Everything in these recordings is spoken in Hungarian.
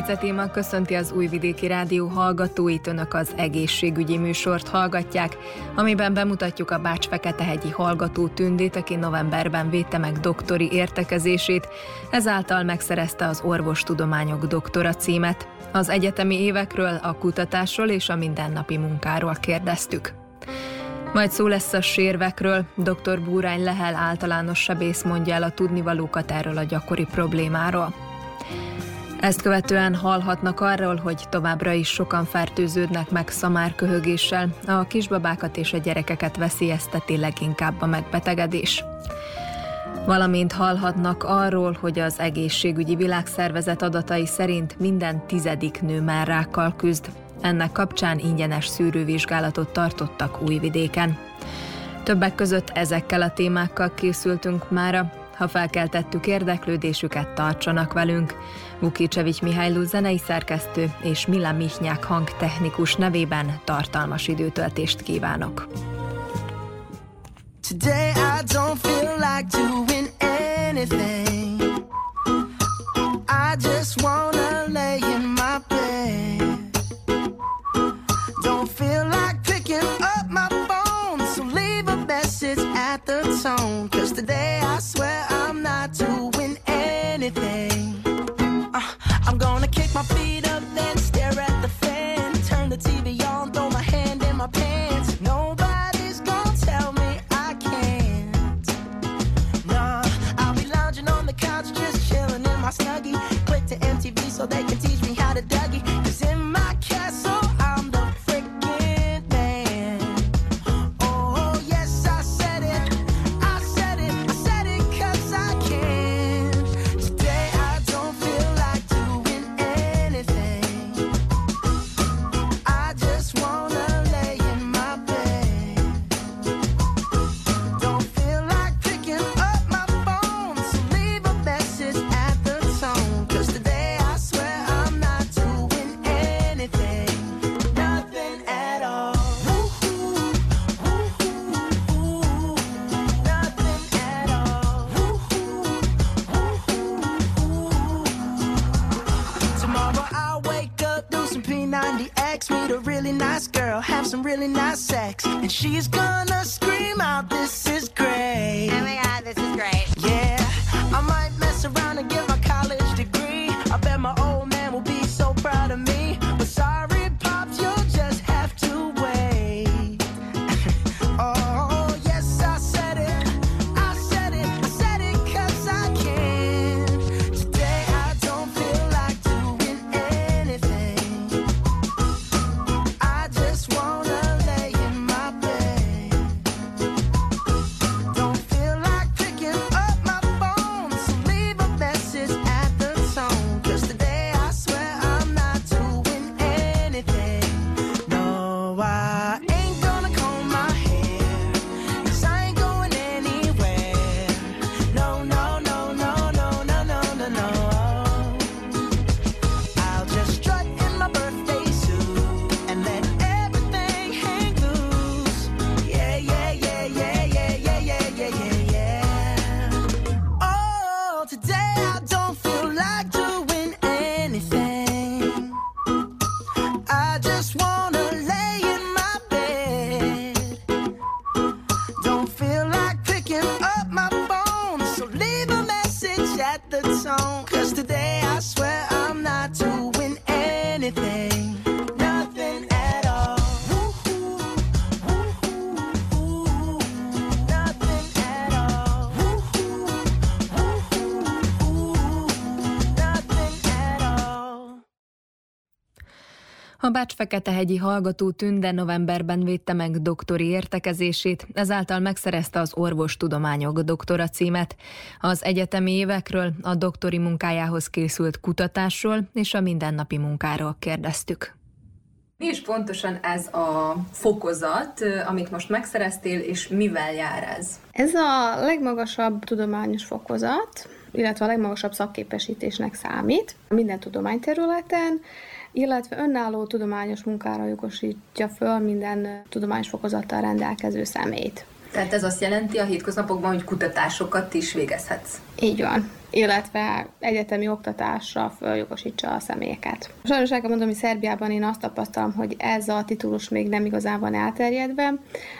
Fice téma köszönti az Újvidéki Rádió hallgatóit, önök az egészségügyi műsort hallgatják, amiben bemutatjuk a Bács Feketehegyi hallgató tündét, aki novemberben védte meg doktori értekezését, ezáltal megszerezte az orvostudományok doktora címet. Az egyetemi évekről, a kutatásról és a mindennapi munkáról kérdeztük. Majd szó lesz a sérvekről. Dr. Búrány Lehel általános sebész mondja el a tudnivalókat erről a gyakori problémáról. Ezt követően hallhatnak arról, hogy továbbra is sokan fertőződnek meg szamárköhögéssel, a kisbabákat és a gyerekeket veszélyezteti leginkább a megbetegedés. Valamint hallhatnak arról, hogy az egészségügyi világszervezet adatai szerint minden tizedik nő már rákkal küzd. Ennek kapcsán ingyenes szűrővizsgálatot tartottak Újvidéken. Többek között ezekkel a témákkal készültünk mára, ha felkeltettük érdeklődésüket, tartsanak velünk. Vukicevics Mihályló zenei szerkesztő és Mila Mihnyák hangtechnikus nevében tartalmas időtöltést kívánok. Today I don't feel like doing anything. I just wanna lay in my bed. Don't feel like picking up my phone, so leave a message at the tone. Cause today I swear my feet A Bács-Feketehegyi hallgató Tünde novemberben védte meg doktori értekezését, ezáltal megszerezte az orvostudományok doktora címet. Az egyetemi évekről, a doktori munkájához készült kutatásról és a mindennapi munkáról kérdeztük. Mi is pontosan ez a fokozat, amit most megszereztél, és mivel jár ez? Ez a legmagasabb tudományos fokozat, illetve a legmagasabb szakképesítésnek számít minden tudományterületen, illetve önálló tudományos munkára jogosítja föl minden tudományos fokozattal rendelkező szemét. Tehát ez azt jelenti a hétköznapokban, hogy kutatásokat is végezhetsz? Így van illetve egyetemi oktatásra följogosítsa a személyeket. Sajnos el kell mondom, hogy Szerbiában én azt tapasztalom, hogy ez a titulus még nem igazán van elterjedve.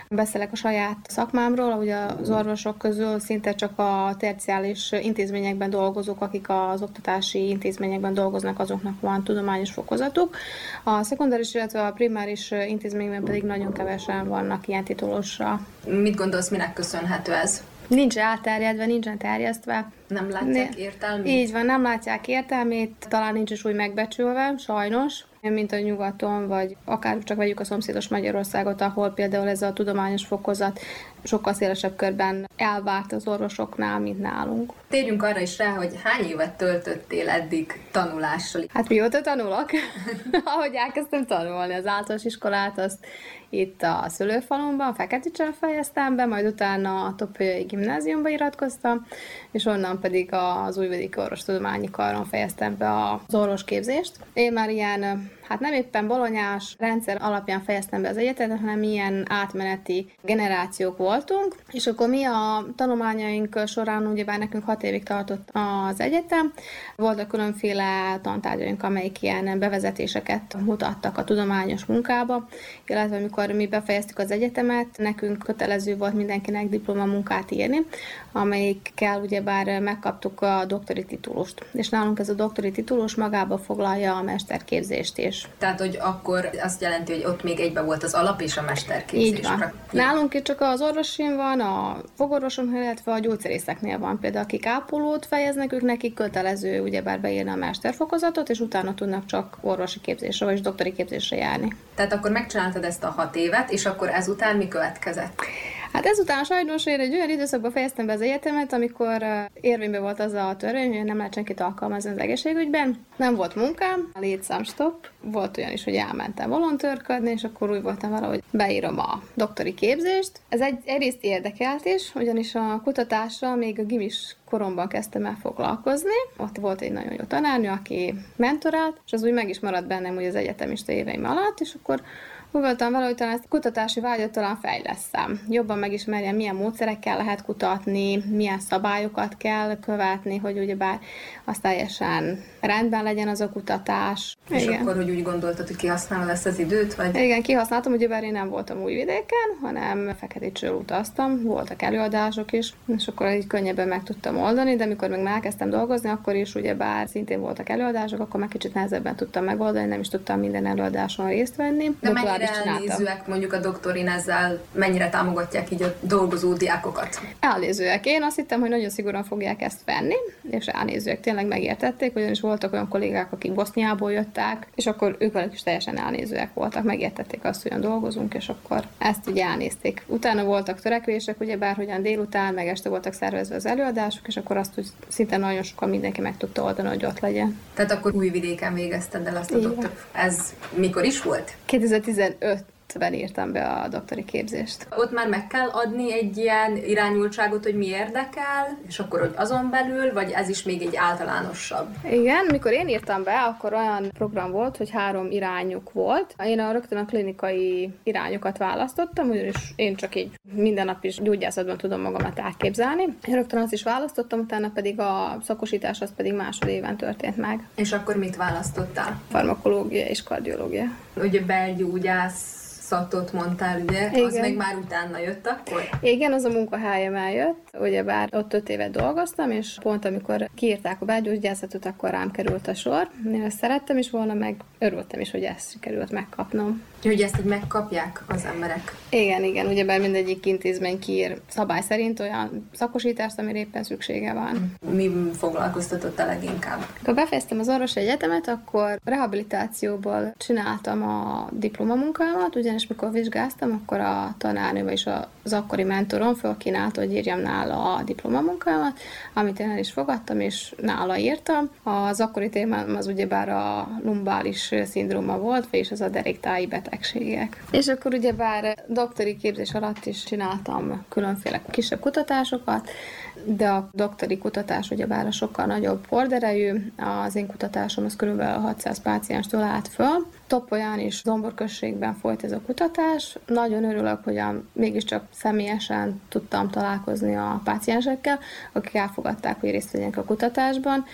Beszélek a saját szakmámról, ugye az orvosok közül szinte csak a terciális intézményekben dolgozók, akik az oktatási intézményekben dolgoznak, azoknak van tudományos fokozatuk. A szekundáris, illetve a primáris intézményben pedig nagyon kevesen vannak ilyen titulusra. Mit gondolsz, minek köszönhető ez? Nincs elterjedve, nincsen terjesztve. Nem látják értelmét? Így van, nem látják értelmét, talán nincs is úgy megbecsülve, sajnos mint a nyugaton, vagy akár csak vegyük a szomszédos Magyarországot, ahol például ez a tudományos fokozat sokkal szélesebb körben elvárt az orvosoknál, mint nálunk. Térjünk arra is rá, hogy hány évet töltöttél eddig tanulással? Hát mióta tanulok? Ahogy elkezdtem tanulni az általános iskolát, azt itt a szülőfalumban, Feketicsen fejeztem be, majd utána a Topolyi gimnáziumba iratkoztam, és onnan pedig az Újvidéki Orvostudományi Karon fejeztem be az orvosképzést. Én már ilyen hát nem éppen bolonyás rendszer alapján fejeztem be az egyetemet, hanem ilyen átmeneti generációk voltunk, és akkor mi a tanulmányaink során, ugyebár nekünk hat évig tartott az egyetem, voltak különféle tantárgyaink, amelyik ilyen bevezetéseket mutattak a tudományos munkába, illetve amikor mi befejeztük az egyetemet, nekünk kötelező volt mindenkinek diplomamunkát írni, amelyikkel ugyebár megkaptuk a doktori titulust. És nálunk ez a doktori titulus magába foglalja a mesterképzést is. Tehát, hogy akkor azt jelenti, hogy ott még egybe volt az alap és a mesterképzés. Így van. Nálunk itt csak az orvosin van, a fogorvoson, illetve a gyógyszerészeknél van. Például akik ápolót fejeznek, ők nekik kötelező ugyebár beírni a mesterfokozatot, és utána tudnak csak orvosi képzésre vagy doktori képzésre járni. Tehát akkor megcsináltad ezt a hat évet, és akkor ezután mi következett? Hát ezután sajnos én egy olyan időszakban fejeztem be az egyetemet, amikor érvényben volt az a törvény, hogy nem lehet senkit alkalmazni az egészségügyben. Nem volt munkám, a létszám stop. Volt olyan is, hogy elmentem volontőrködni, és akkor úgy voltam vele, hogy beírom a doktori képzést. Ez egy, egyrészt érdekelt is, ugyanis a kutatásra még a gimis koromban kezdtem el foglalkozni. Ott volt egy nagyon jó tanárnő, aki mentorált, és az úgy meg is maradt bennem úgy az egyetemista éveim alatt, és akkor úgy voltam vele, hogy talán ezt kutatási vágyat talán fejleszem. Jobban megismerjem, milyen módszerekkel lehet kutatni, milyen szabályokat kell követni, hogy ugyebár az teljesen rendben legyen az a kutatás. És Igen. akkor, hogy úgy gondoltad, hogy kihasználod ezt az időt? Vagy? Igen, kihasználtam, ugyebár én nem voltam új vidéken, hanem Feketécsről utaztam, voltak előadások is, és akkor így könnyebben meg tudtam oldani, de amikor meg elkezdtem dolgozni, akkor is ugyebár szintén voltak előadások, akkor meg kicsit nehezebben tudtam megoldani, nem is tudtam minden előadáson részt venni. De mennyire elnézőek mondjuk a doktorin ezzel, mennyire támogatják így a dolgozó diákokat? Elnézőek. Én azt hittem, hogy nagyon szigorúan fogják ezt venni, és elnézőek tényleg megértették, ugyanis voltak olyan kollégák, akik Boszniából jöttek, és akkor ők velük is teljesen elnézőek voltak, megértették azt, hogy dolgozunk, és akkor ezt ugye elnézték. Utána voltak törekvések, ugye bárhogyan délután, meg este voltak szervezve az előadások, és akkor azt úgy szinte nagyon sokan mindenki meg tudta oldani, hogy ott legyen. Tehát akkor új vidéken végezted el azt a doktor. Ez mikor is volt? 2015 15 ben írtam be a doktori képzést. Ott már meg kell adni egy ilyen irányultságot, hogy mi érdekel, és akkor, hogy azon belül, vagy ez is még egy általánosabb? Igen, mikor én írtam be, akkor olyan program volt, hogy három irányuk volt. Én a rögtön a klinikai irányokat választottam, ugyanis én csak így minden nap is gyógyászatban tudom magamat átképzelni. Én rögtön azt is választottam, utána pedig a szakosítás az pedig másodéven történt meg. És akkor mit választottál? Farmakológia és kardiológia. Ugye belgyógyász szatot mondtál, ugye? Igen. Az meg már utána jött akkor? Igen, az a munkahelyem eljött, bár ott öt évet dolgoztam, és pont amikor kiírták a belgyógyászatot, akkor rám került a sor. Én ezt szerettem is volna, meg örültem is, hogy ezt sikerült megkapnom. Hogy ezt így megkapják az emberek? Igen, igen, ugyebár mindegyik intézmény kiír szabály szerint olyan szakosítást, amire éppen szüksége van. Mi foglalkoztatott a leginkább? Amikor befejeztem az orvosi egyetemet, akkor rehabilitációból csináltam a diplomamunkámat, ugyanis mikor vizsgáztam, akkor a tanárnő és az akkori mentorom fölkínálta, hogy írjam nála a diplomamunkámat, amit én el is fogadtam, és nála írtam. Az akkori témám az ugyebár a lumbális szindróma volt, vagyis az a deréktáji betegségek. És akkor ugyebár doktori képzés alatt is csináltam különféle kisebb kutatásokat, de a doktori kutatás ugyebár sokkal nagyobb horderejű, az én kutatásom az kb. 600 pácienstől állt föl. Topolyán is Zomborközségben folyt ez a kutatás. Nagyon örülök, hogy a, mégiscsak személyesen tudtam találkozni a páciensekkel, akik elfogadták, hogy részt vegyenek a kutatásban,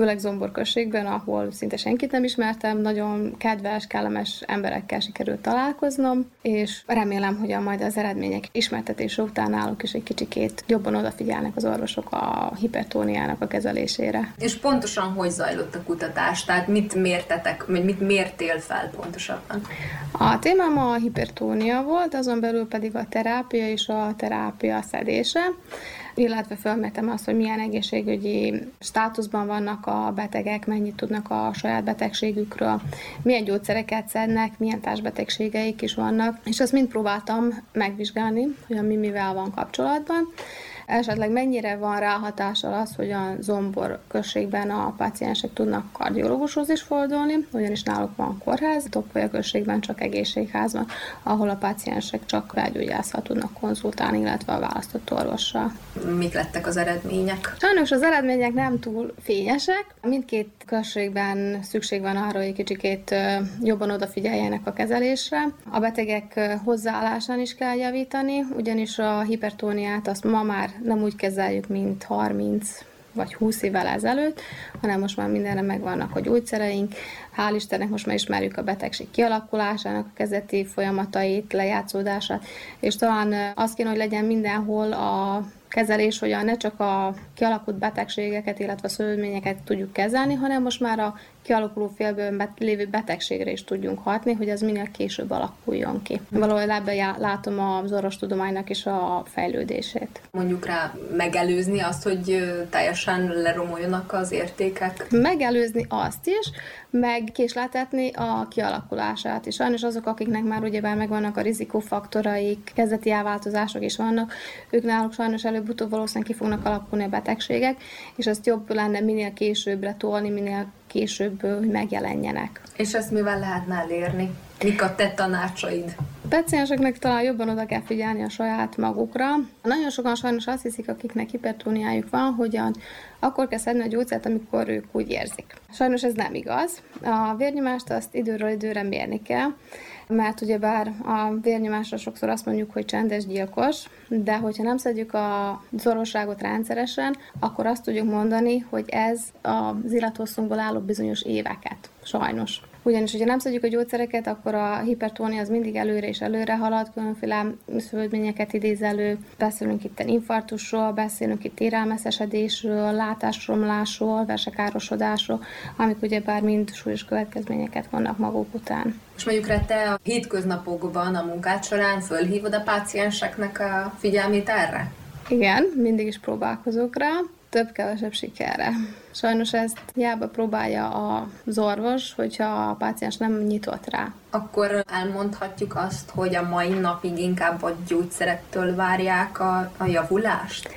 főleg Zomborközségben, ahol szinte senkit nem ismertem, nagyon kedves, kellemes emberekkel sikerült találkoznom, és remélem, hogy a majd az eredmények ismertetése után náluk is egy kicsikét jobban odafigyelnek az orvosok a hipertóniának a kezelésére. És pontosan hogy zajlott a kutatás? Tehát mit mértetek, vagy mit mértél fel pontosabban? A témám a hipertónia volt, azon belül pedig a terápia és a terápia szedése illetve felmetem azt, hogy milyen egészségügyi státuszban vannak a betegek, mennyit tudnak a saját betegségükről, milyen gyógyszereket szednek, milyen társbetegségeik is vannak, és azt mind próbáltam megvizsgálni, hogy a mi mivel van kapcsolatban esetleg mennyire van ráhatással az, hogy a zombor községben a páciensek tudnak kardiológushoz is fordulni, ugyanis náluk van kórház, Topolya községben csak egészségház van, ahol a páciensek csak belgyógyászat tudnak konzultálni, illetve a választott orvossal. Mik lettek az eredmények? Sajnos az eredmények nem túl fényesek. Mindkét községben szükség van arra, hogy kicsikét jobban odafigyeljenek a kezelésre. A betegek hozzáállásán is kell javítani, ugyanis a hipertóniát azt ma már nem úgy kezeljük, mint 30 vagy 20 évvel ezelőtt, hanem most már mindenre megvannak a gyógyszereink. Hál' Istennek most már ismerjük a betegség kialakulásának a kezdeti folyamatait, lejátszódását, és talán az kéne, hogy legyen mindenhol a kezelés, hogy ne csak a kialakult betegségeket, illetve szövődményeket tudjuk kezelni, hanem most már a kialakuló félből lévő betegségre is tudjunk hatni, hogy ez minél később alakuljon ki. Valahol ebben látom az orvostudománynak is a fejlődését. Mondjuk rá megelőzni azt, hogy teljesen leromoljanak az értékek? Megelőzni azt is, meg késletetni a kialakulását. És sajnos azok, akiknek már ugyebár megvannak a rizikófaktoraik, kezdeti elváltozások is vannak, ők náluk sajnos előbb-utóbb valószínűleg ki fognak alakulni a betegségek, és azt jobb lenne minél későbbre tolni, minél később, hogy megjelenjenek. És ezt mivel lehetne elérni? Mik a te tanácsaid? A pacienseknek talán jobban oda kell figyelni a saját magukra. Nagyon sokan sajnos azt hiszik, akiknek hipertóniájuk van, hogy akkor kell szedni a gyógyszert, amikor ők úgy érzik. Sajnos ez nem igaz. A vérnyomást azt időről időre mérni kell, mert ugyebár a vérnyomásra sokszor azt mondjuk, hogy csendes gyilkos, de hogyha nem szedjük a zorosságot rendszeresen, akkor azt tudjuk mondani, hogy ez az élethosszunkból álló bizonyos éveket, sajnos. Ugyanis, hogyha nem szedjük a gyógyszereket, akkor a hipertónia az mindig előre és előre halad, különféle szövődményeket idéz elő. Beszélünk itt infarktusról, beszélünk itt érelmeszesedésről, látásromlásról, versekárosodásról, amik ugyebár mind súlyos következményeket vannak maguk után. És mondjuk rá te a hétköznapokban a munkád során fölhívod a pácienseknek a figyelmét erre? Igen, mindig is próbálkozok rá több-kevesebb sikerre. Sajnos ezt hiába próbálja az orvos, hogyha a páciens nem nyitott rá. Akkor elmondhatjuk azt, hogy a mai napig inkább a gyógyszerektől várják a, a javulást?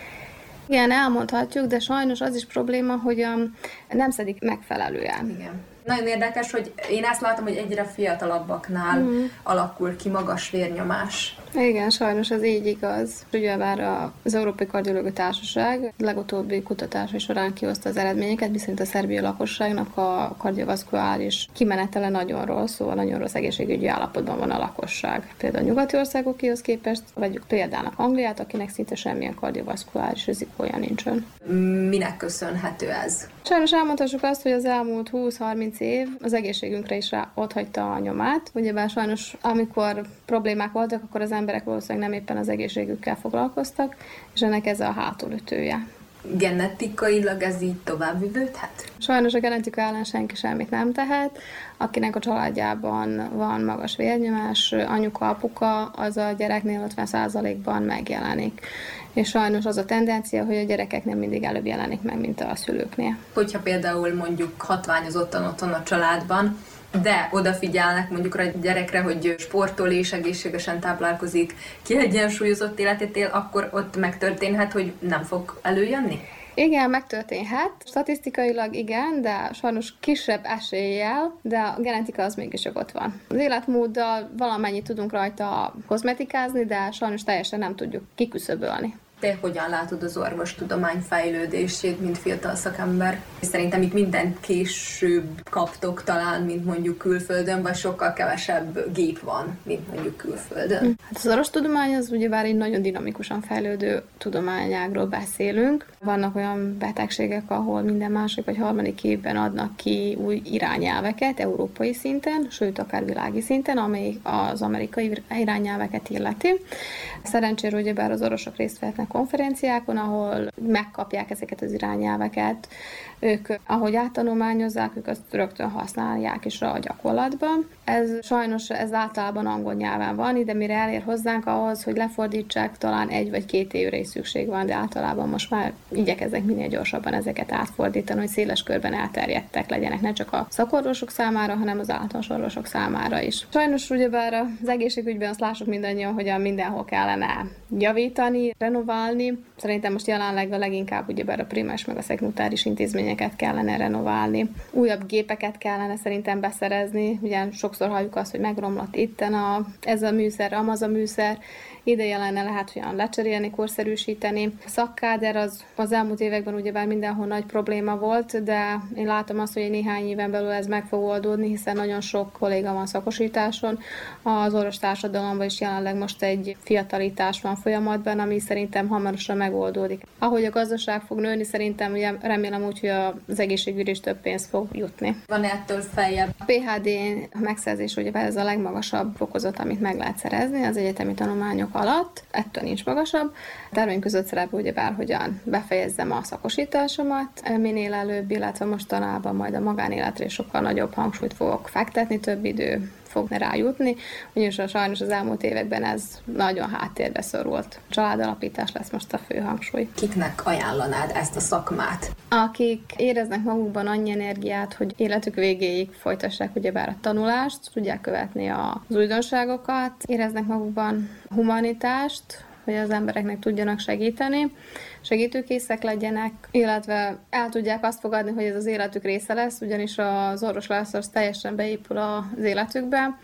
Igen, elmondhatjuk, de sajnos az is probléma, hogy um, nem szedik megfelelően. Igen. Nagyon érdekes, hogy én azt látom, hogy egyre fiatalabbaknál mm. alakul ki magas vérnyomás. Igen, sajnos ez így igaz. Ugye bár az Európai Kardiológia Társaság legutóbbi kutatásai során kihozta az eredményeket, viszont a szerbia lakosságnak a kardiovaszkuláris kimenetele nagyon rossz, szóval nagyon rossz egészségügyi állapotban van a lakosság. Például a nyugati országokéhoz képest, vagy például Angliát, akinek szinte semmilyen kardiovaszkuláris rizikója nincsen. Minek köszönhető ez? Sajnos elmondhassuk azt, hogy az elmúlt 20-30 év az egészségünkre is rá ott hagyta a nyomát. Ugyebár sajnos, amikor problémák voltak, akkor az emberek valószínűleg nem éppen az egészségükkel foglalkoztak, és ennek ez a hátulütője genetikailag ez így tovább? Sajnos a genetika ellen senki semmit nem tehet. Akinek a családjában van magas vérnyomás, anyuka, apuka, az a gyereknél 50%-ban megjelenik. És sajnos az a tendencia, hogy a gyerekek nem mindig előbb jelenik meg, mint a szülőknél. Hogyha például mondjuk hatványozottan otthon a családban, de odafigyelnek mondjuk a gyerekre, hogy sportol és egészségesen táplálkozik, kiegyensúlyozott életét él, akkor ott megtörténhet, hogy nem fog előjönni? Igen, megtörténhet. Statisztikailag igen, de sajnos kisebb eséllyel, de a genetika az mégis ott van. Az életmóddal valamennyit tudunk rajta kozmetikázni, de sajnos teljesen nem tudjuk kiküszöbölni. Te hogyan látod az orvostudomány fejlődését, mint fiatal szakember? Szerintem itt minden később kaptok talán, mint mondjuk külföldön, vagy sokkal kevesebb gép van, mint mondjuk külföldön. Hát az orvostudomány az ugyebár egy nagyon dinamikusan fejlődő tudományágról beszélünk. Vannak olyan betegségek, ahol minden másik vagy harmadik évben adnak ki új irányelveket európai szinten, sőt akár világi szinten, amely az amerikai irányelveket illeti. Szerencsére ugyebár az orvosok részt vehetnek konferenciákon, ahol megkapják ezeket az irányelveket, ők, ahogy áttanulmányozzák, ők azt rögtön használják is a gyakorlatban. Ez sajnos ez általában angol nyelven van, de mire elér hozzánk ahhoz, hogy lefordítsák, talán egy vagy két évre is szükség van, de általában most már igyekeznek minél gyorsabban ezeket átfordítani, hogy széles körben elterjedtek legyenek, ne csak a szakorvosok számára, hanem az általános orvosok számára is. Sajnos ugyebár az egészségügyben azt lássuk mindannyian, hogy mindenhol kellene javítani, renoválni. Szerintem most jelenleg a leginkább ugyebár a primás meg a szeknutáris intézményeket kellene renoválni. Újabb gépeket kellene szerintem beszerezni. Ugye sokszor halljuk azt, hogy megromlott itten a, ez a műszer, amaz a műszer, Ideje lenne lehet olyan lecserélni, korszerűsíteni. A szakkáder az, az elmúlt években ugyebár mindenhol nagy probléma volt, de én látom azt, hogy néhány éven belül ez meg fog oldódni, hiszen nagyon sok kolléga van szakosításon. Az orvos társadalomban is jelenleg most egy fiatalítás van folyamatban, ami szerintem hamarosan megoldódik. Ahogy a gazdaság fog nőni, szerintem ugye remélem úgy, hogy az egészségügy is több pénzt fog jutni. Van ettől feljebb? A PHD megszerzés ugye ez a legmagasabb fokozat, amit meg lehet szerezni az egyetemi tanulmányok alatt, ettől nincs magasabb. A termény között szerepel ugye bárhogyan befejezzem a szakosításomat minél előbb, illetve mostanában majd a magánéletre sokkal nagyobb hangsúlyt fogok fektetni, több idő fog rájutni, ugyanis a sajnos az elmúlt években ez nagyon háttérbe szorult. Családalapítás lesz most a fő hangsúly. Kiknek ajánlanád ezt a szakmát? Akik éreznek magukban annyi energiát, hogy életük végéig folytassák ugyebár a tanulást, tudják követni az újdonságokat, éreznek magukban humanitást, hogy az embereknek tudjanak segíteni, segítőkészek legyenek, illetve el tudják azt fogadni, hogy ez az életük része lesz, ugyanis az orvoslászor teljesen beépül az életükbe.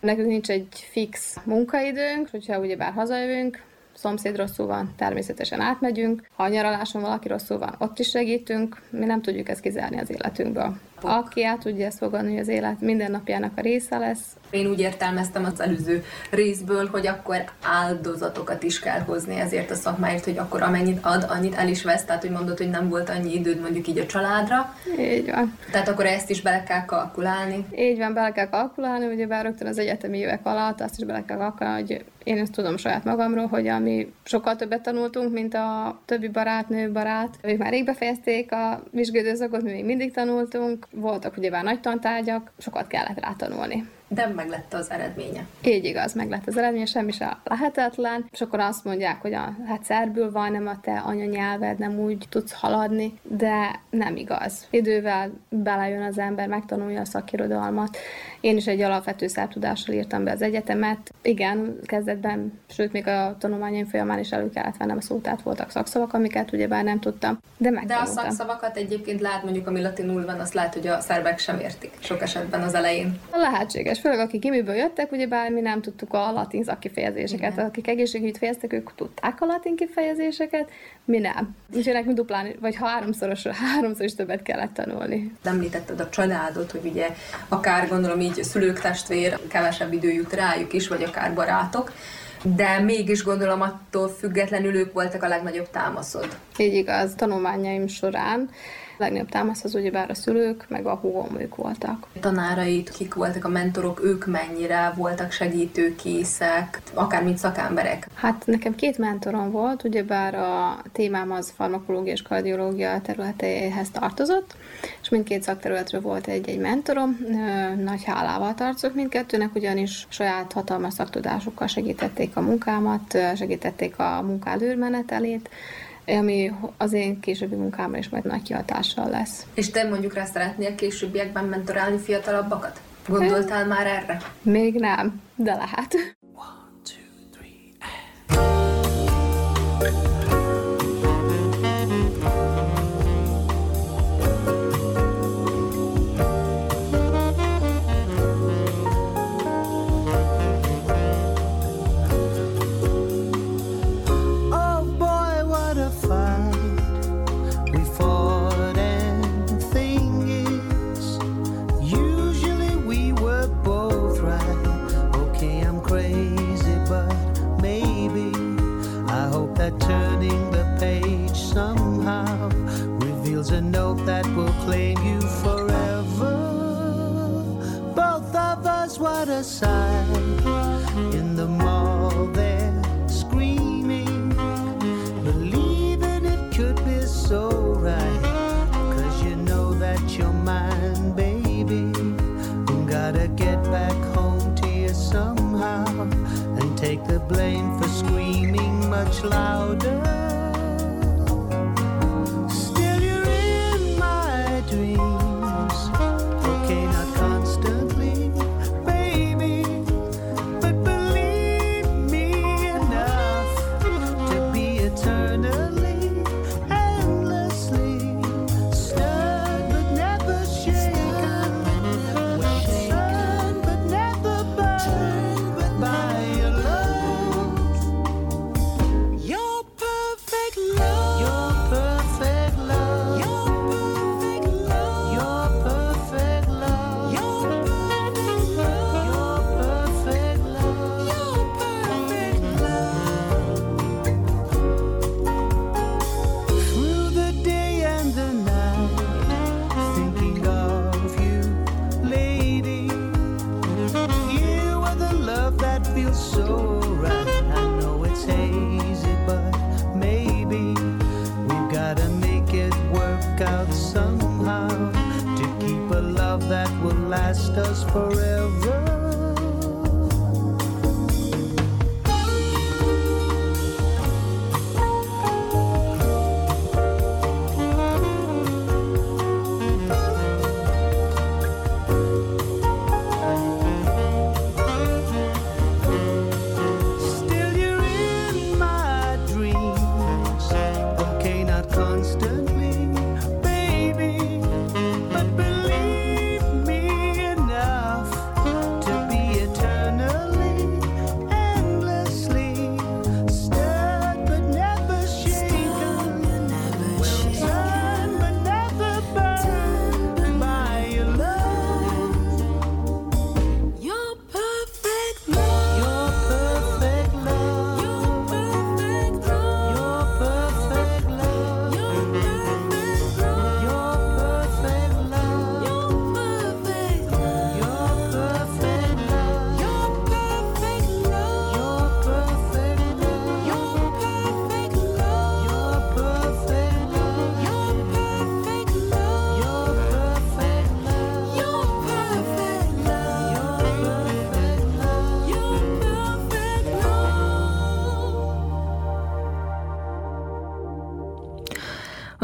Nekünk nincs egy fix munkaidőnk, hogyha ugyebár hazajövünk, szomszéd rosszul van, természetesen átmegyünk. Ha a nyaraláson valaki rosszul van, ott is segítünk. Mi nem tudjuk ezt kizárni az életünkből. Aki át tudja ezt fogadni, hogy az élet mindennapjának a része lesz. Én úgy értelmeztem az előző részből, hogy akkor áldozatokat is kell hozni ezért a szakmáért, hogy akkor amennyit ad, annyit el is vesz, tehát hogy mondod, hogy nem volt annyi időd mondjuk így a családra. Így van. Tehát akkor ezt is bele kell kalkulálni. Így van, bele kell kalkulálni, ugye bár rögtön az egyetemi évek alatt azt is bele kell kalkulálni, hogy én ezt tudom saját magamról, hogy ami sokkal többet tanultunk, mint a többi barátnő, barát. Ők már rég befejezték a vizsgődőszakot, mi még mindig tanultunk, voltak ugye már nagy tantárgyak, sokat kellett rá tanulni de meg lett az eredménye. Így igaz, meg lett az eredménye, semmi sem lehetetlen. És akkor azt mondják, hogy a, hát szerbül van, nem a te anyanyelved, nem úgy tudsz haladni, de nem igaz. Idővel belejön az ember, megtanulja a szakirodalmat. Én is egy alapvető szertudással írtam be az egyetemet. Igen, kezdetben, sőt, még a tanulmányaim folyamán is elő kellett vennem a szót, tehát voltak szakszavak, amiket ugyebár nem tudtam, de megtanultam. De a szakszavakat egyébként lát, mondjuk ami latinul van, azt lehet, hogy a szerbek sem értik sok esetben az elején. Lehetséges, főleg akik gimiből jöttek, ugyebár mi nem tudtuk a latin szakkifejezéseket. Igen. Akik egészségügyt fejeztek, ők tudták a latin kifejezéseket, mi nem. Úgyhogy nekünk duplán, vagy háromszoros, háromszor is többet kellett tanulni. Említetted a családot, hogy ugye akár gondolom így szülők, testvér, kevesebb idő jut rájuk is, vagy akár barátok de mégis gondolom attól függetlenül ők voltak a legnagyobb támaszod. Így igaz, tanulmányaim során legnagyobb támasz az ugyebár a szülők, meg a húgom ők voltak. A tanárait, kik voltak a mentorok, ők mennyire voltak segítőkészek, akár mint szakemberek? Hát nekem két mentorom volt, ugyebár a témám az farmakológia és kardiológia területéhez tartozott, és mindkét szakterületről volt egy-egy mentorom. Nagy hálával tartozok mindkettőnek, ugyanis saját hatalmas szaktudásukkal segítették a munkámat, segítették a munkád űrmenetelét, ami az én későbbi munkámra is majd nagy kihatással lesz. És te mondjuk rá szeretnél későbbiekben mentorálni fiatalabbakat? Gondoltál már erre? Még nem, de lehet. blame for screaming much louder.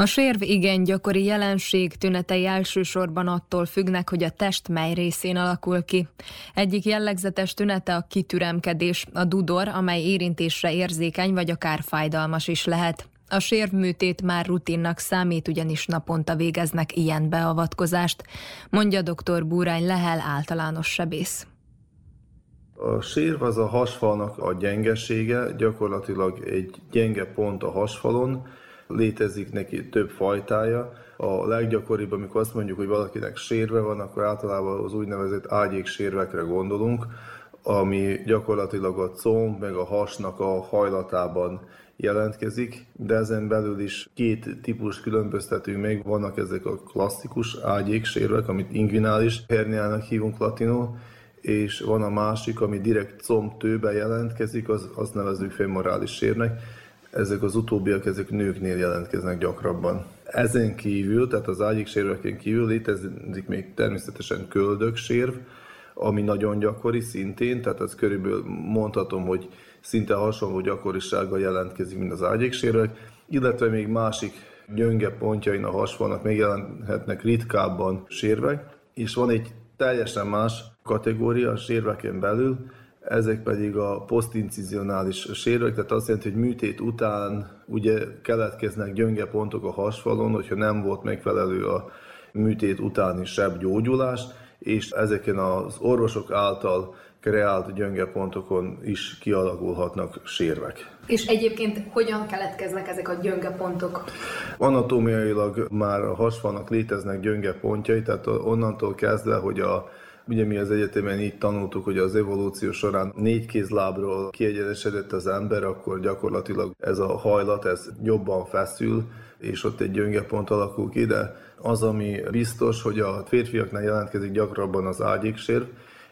A sérv igen gyakori jelenség, tünetei elsősorban attól függnek, hogy a test mely részén alakul ki. Egyik jellegzetes tünete a kitüremkedés, a dudor, amely érintésre érzékeny vagy akár fájdalmas is lehet. A sérvműtét már rutinnak számít, ugyanis naponta végeznek ilyen beavatkozást, mondja dr. Búrány Lehel általános sebész. A sérv az a hasfalnak a gyengesége, gyakorlatilag egy gyenge pont a hasfalon, létezik neki több fajtája. A leggyakoribb, amikor azt mondjuk, hogy valakinek sérve van, akkor általában az úgynevezett ágyék sérvekre gondolunk, ami gyakorlatilag a comb meg a hasnak a hajlatában jelentkezik, de ezen belül is két típus különböztetünk még, vannak ezek a klasszikus ágyéksérvek, amit inguinális herniának hívunk latinul, és van a másik, ami direkt combtőbe jelentkezik, az, azt nevezzük femorális sérnek. Ezek az utóbbiak, ezek nőknél jelentkeznek gyakrabban. Ezen kívül, tehát az ágyéksérveken kívül létezik még természetesen köldöksérv, ami nagyon gyakori szintén, tehát ez körülbelül mondhatom, hogy szinte hasonló gyakorisággal jelentkezik, mint az ágyéksérvek, illetve még másik gyönge pontjain a hasfalnak még jelenhetnek ritkábban sérvek, és van egy teljesen más kategória a sérveken belül, ezek pedig a posztincizionális sérvek, tehát azt jelenti, hogy műtét után ugye keletkeznek gyönge pontok a hasfalon, hogyha nem volt megfelelő a műtét utáni sebb gyógyulás, és ezeken az orvosok által kreált gyönge pontokon is kialakulhatnak sérvek. És egyébként hogyan keletkeznek ezek a gyönge pontok? Anatómiailag már a hasfalnak léteznek gyönge pontjai, tehát onnantól kezdve, hogy a Ugye mi az egyetemen így tanultuk, hogy az evolúció során négy kézlábról kiegyenesedett az ember, akkor gyakorlatilag ez a hajlat, ez jobban feszül, és ott egy gyönge pont alakul ki, de az, ami biztos, hogy a férfiaknál jelentkezik gyakrabban az ágyéksérv,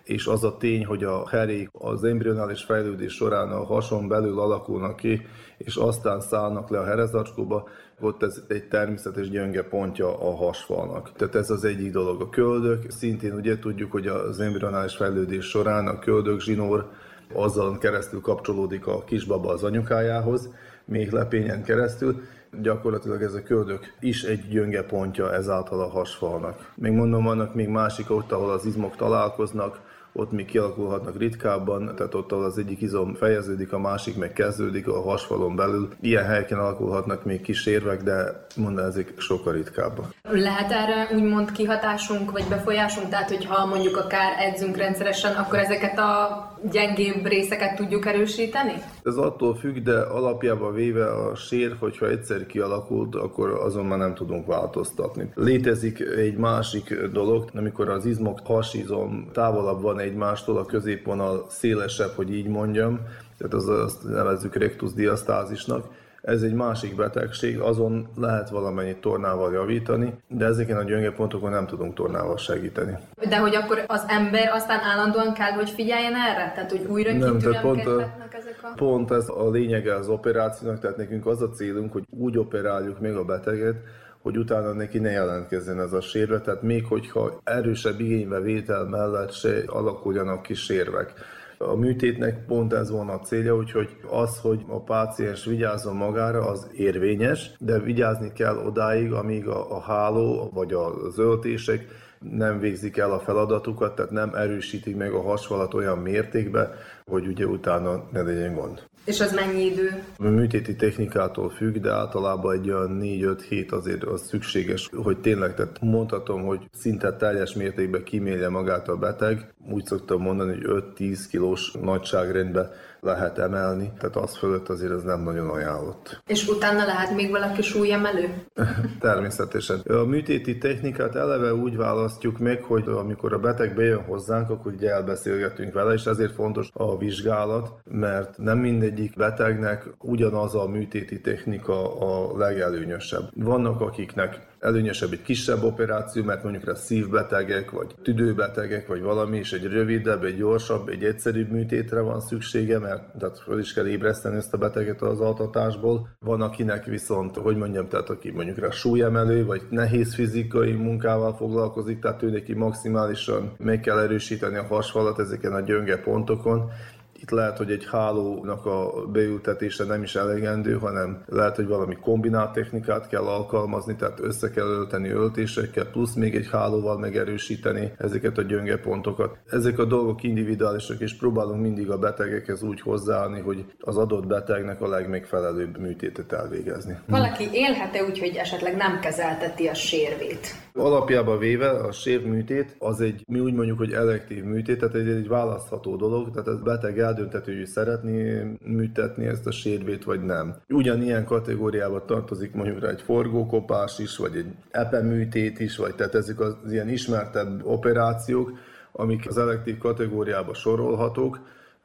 és az a tény, hogy a herék az embrionális fejlődés során a hason belül alakulnak ki, és aztán szállnak le a herezacskóba, ott ez egy természetes gyönge pontja a hasfalnak. Tehát ez az egyik dolog. A köldök, szintén ugye tudjuk, hogy az embrionális fejlődés során a köldök zsinór azzal keresztül kapcsolódik a kisbaba az anyukájához, még lepényen keresztül, gyakorlatilag ez a köldök is egy gyönge pontja ezáltal a hasfalnak. Még mondom, vannak még másik ott, ahol az izmok találkoznak, ott még kialakulhatnak ritkábban, tehát ott, az egyik izom fejeződik, a másik meg kezdődik a hasfalon belül. Ilyen helyeken alakulhatnak még kis érvek, de mondom, ezek sokkal ritkábbak. Lehet erre úgymond kihatásunk vagy befolyásunk? Tehát, hogyha mondjuk akár edzünk rendszeresen, akkor ezeket a gyengébb részeket tudjuk erősíteni? Ez attól függ, de alapjában véve a sér, hogyha egyszer kialakult, akkor azon már nem tudunk változtatni. Létezik egy másik dolog, amikor az izmok hasizom távolabb van egymástól, a középvonal szélesebb, hogy így mondjam, tehát az, azt nevezzük rectus diasztázisnak, ez egy másik betegség, azon lehet valamennyit tornával javítani, de ezeken a gyönge pontokon nem tudunk tornával segíteni. De hogy akkor az ember aztán állandóan kell, hogy figyeljen erre? Tehát, hogy újra nem, tehát pont, a, ezek a... pont ez a lényege az operációnak, tehát nekünk az a célunk, hogy úgy operáljuk még a beteget, hogy utána neki ne jelentkezzen ez a sérve, tehát még hogyha erősebb igénybevétel mellett se alakuljanak ki sérvek. A műtétnek pont ez volna a célja, úgyhogy az, hogy a páciens vigyázzon magára, az érvényes, de vigyázni kell odáig, amíg a, a háló vagy a zöldések nem végzik el a feladatukat, tehát nem erősítik meg a hasvalat olyan mértékben, hogy ugye utána ne legyen gond. És az mennyi idő? A műtéti technikától függ, de általában egy olyan 4-5 hét azért az szükséges, hogy tényleg, tehát mondhatom, hogy szinte teljes mértékben kimélje magát a beteg. Úgy szoktam mondani, hogy 5-10 kilós nagyságrendben lehet emelni, tehát az fölött azért ez nem nagyon ajánlott. És utána lehet még valaki súlyemelő? Természetesen. A műtéti technikát eleve úgy választjuk meg, hogy amikor a beteg bejön hozzánk, akkor ugye elbeszélgetünk vele, és ezért fontos a vizsgálat, mert nem mindegyik betegnek ugyanaz a műtéti technika a legelőnyösebb. Vannak, akiknek előnyösebb egy kisebb operáció, mert mondjuk rá szívbetegek, vagy tüdőbetegek, vagy valami, és egy rövidebb, egy gyorsabb, egy egyszerűbb műtétre van szüksége, mert tehát föl is kell ébreszteni ezt a beteget az altatásból. Van, akinek viszont, hogy mondjam, tehát aki mondjuk rá súlyemelő, vagy nehéz fizikai munkával foglalkozik, tehát ő neki maximálisan meg kell erősíteni a hasfalat ezeken a gyönge pontokon, Itt lehet, hogy egy hálónak a beültetése nem is elegendő, hanem lehet, hogy valami kombinált technikát kell alkalmazni, tehát össze kell ölteni öltésekkel, plusz még egy hálóval megerősíteni ezeket a gyönge pontokat. Ezek a dolgok individuálisak, és próbálunk mindig a betegekhez úgy hozzáállni, hogy az adott betegnek a legmegfelelőbb műtétet elvégezni. Valaki élhet-e úgy, hogy esetleg nem kezelteti a sérvét? Alapjában véve a sérműtét az egy, mi úgy mondjuk, hogy elektív műtét, tehát egy, egy választható dolog, tehát a beteg eldöntető, hogy szeretné műtetni ezt a sérvét, vagy nem. Ugyanilyen kategóriába tartozik mondjuk egy forgókopás is, vagy egy epeműtét is, vagy tehát ezek az ilyen ismertebb operációk, amik az elektív kategóriába sorolhatók,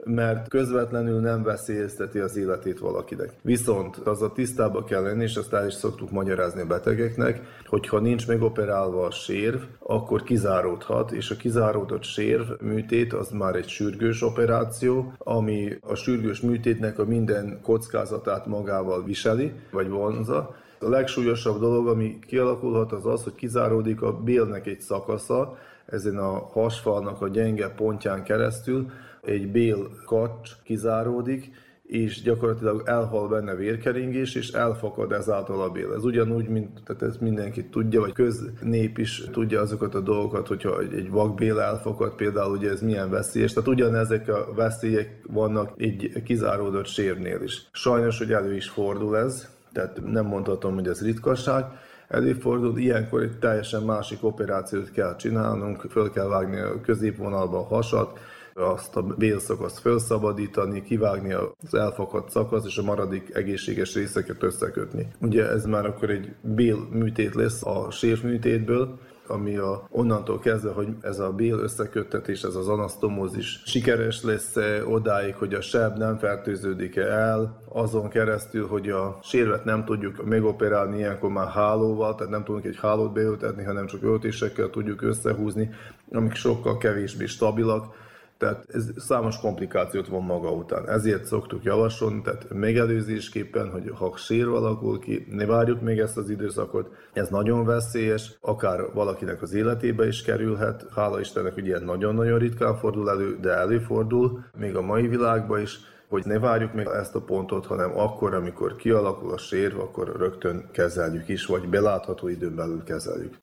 mert közvetlenül nem veszélyezteti az életét valakinek. Viszont az a tisztába kell lenni, és azt el is szoktuk magyarázni a betegeknek, hogy ha nincs megoperálva a sérv, akkor kizáródhat, és a kizáródott sérv műtét az már egy sürgős operáció, ami a sürgős műtétnek a minden kockázatát magával viseli, vagy vonza, a legsúlyosabb dolog, ami kialakulhat, az az, hogy kizáródik a bélnek egy szakasza, ezen a hasfalnak a gyenge pontján keresztül, egy bél kacs kizáródik, és gyakorlatilag elhal benne vérkeringés, és elfakad ezáltal a bél. Ez ugyanúgy, mint tehát ez mindenki tudja, vagy köznép is tudja azokat a dolgokat, hogyha egy vakbél elfakad, például ugye ez milyen veszélyes. Tehát ugyanezek a veszélyek vannak egy kizáródott sérnél is. Sajnos, hogy elő is fordul ez, tehát nem mondhatom, hogy ez ritkaság, előfordul, ilyenkor egy teljesen másik operációt kell csinálnunk, föl kell vágni a középvonalba a hasat, azt a bélszakaszt felszabadítani, kivágni az elfakadt szakasz, és a maradék egészséges részeket összekötni. Ugye ez már akkor egy bél műtét lesz a sérvműtétből, ami a, onnantól kezdve, hogy ez a bél összeköttetés, ez az anasztomózis sikeres lesz odáig, hogy a seb nem fertőződik el, azon keresztül, hogy a sérvet nem tudjuk megoperálni ilyenkor már hálóval, tehát nem tudunk egy hálót beültetni, hanem csak öltésekkel tudjuk összehúzni, amik sokkal kevésbé stabilak, tehát ez számos komplikációt von maga után. Ezért szoktuk javasolni, tehát megelőzésképpen, hogy ha sér alakul ki, ne várjuk még ezt az időszakot. Ez nagyon veszélyes, akár valakinek az életébe is kerülhet. Hála Istennek, hogy ilyen nagyon-nagyon ritkán fordul elő, de előfordul, még a mai világban is hogy ne várjuk meg ezt a pontot, hanem akkor, amikor kialakul a sérv, akkor rögtön kezeljük is, vagy belátható időn belül kezeljük.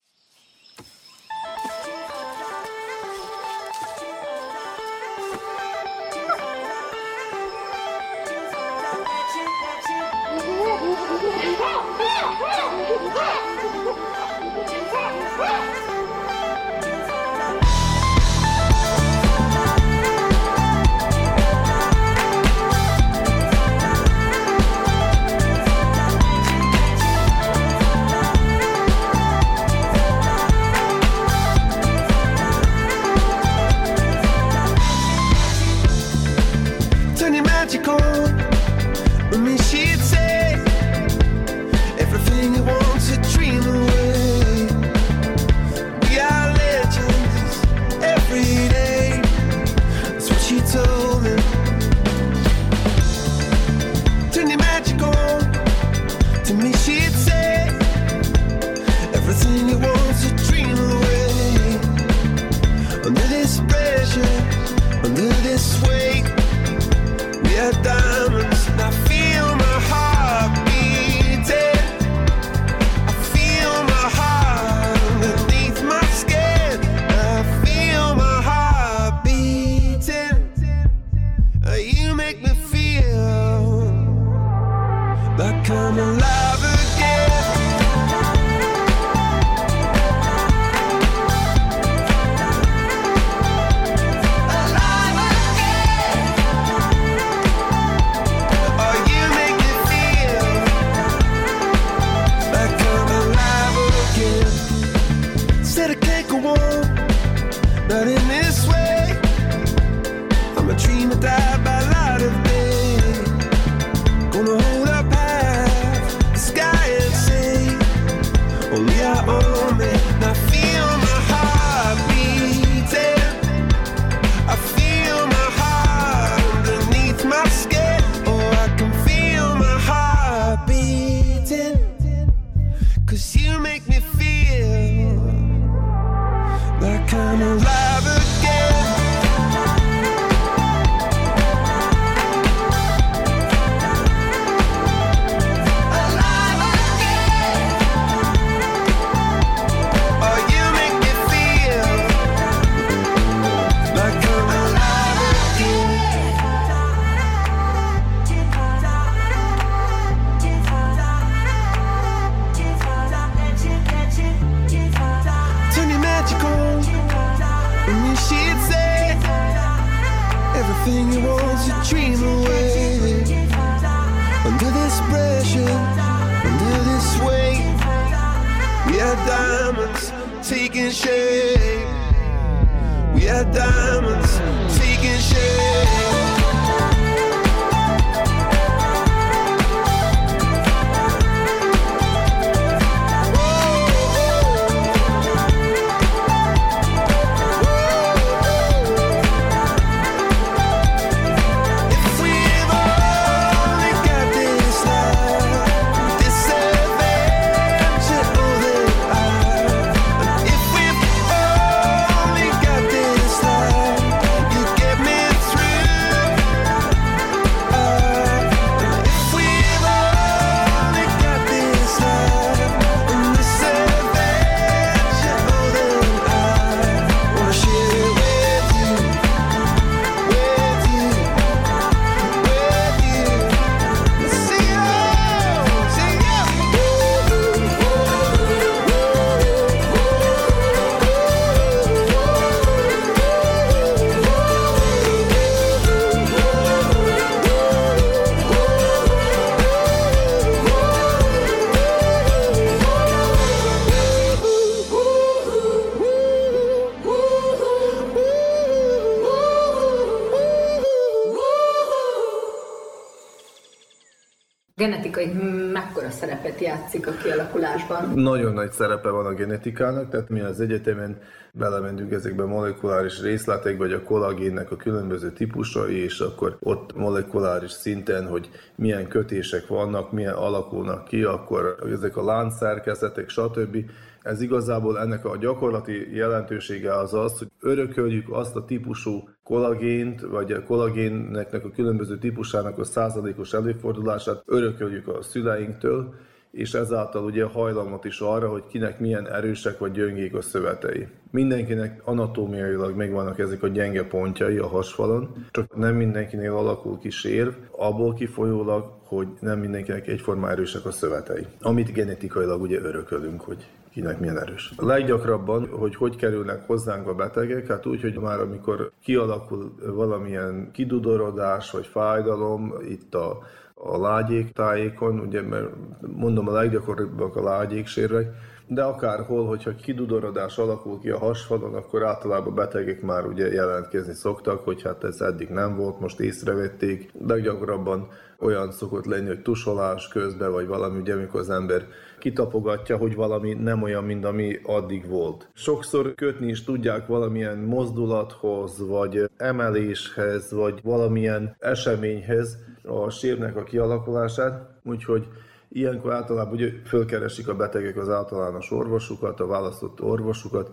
she'd say everything he wants to kialakulásban? Nagyon nagy szerepe van a genetikának, tehát mi az egyetemen belementünk ezekbe a molekuláris részletekbe, vagy a kollagénnek a különböző típusai, és akkor ott molekuláris szinten, hogy milyen kötések vannak, milyen alakulnak ki, akkor ezek a láncszerkezetek, stb. Ez igazából ennek a gyakorlati jelentősége az az, hogy örököljük azt a típusú kollagént, vagy a kollagénnek a különböző típusának a százalékos előfordulását örököljük a szüleinktől, és ezáltal ugye hajlamot is arra, hogy kinek milyen erősek vagy gyöngék a szövetei. Mindenkinek anatómiailag megvannak ezek a gyenge pontjai a hasfalon, csak nem mindenkinél alakul ki sérv, abból kifolyólag, hogy nem mindenkinek egyforma erősek a szövetei. Amit genetikailag ugye örökölünk, hogy kinek milyen erős. A leggyakrabban, hogy hogy kerülnek hozzánk a betegek, hát úgy, hogy már amikor kialakul valamilyen kidudorodás vagy fájdalom itt a a lágyék tájékon, ugye, mert mondom a leggyakoribbak a lágyéksérvek, de akárhol, hogyha kidudorodás alakul ki a hasfalon, akkor általában betegek már ugye jelentkezni szoktak, hogy hát ez eddig nem volt, most észrevették. Leggyakrabban olyan szokott lenni, hogy tusolás közben, vagy valami, ugye, amikor az ember kitapogatja, hogy valami nem olyan, mint ami addig volt. Sokszor kötni is tudják valamilyen mozdulathoz, vagy emeléshez, vagy valamilyen eseményhez a sírnek a kialakulását, úgyhogy Ilyenkor általában ugye fölkeresik a betegek az általános orvosukat, a választott orvosukat,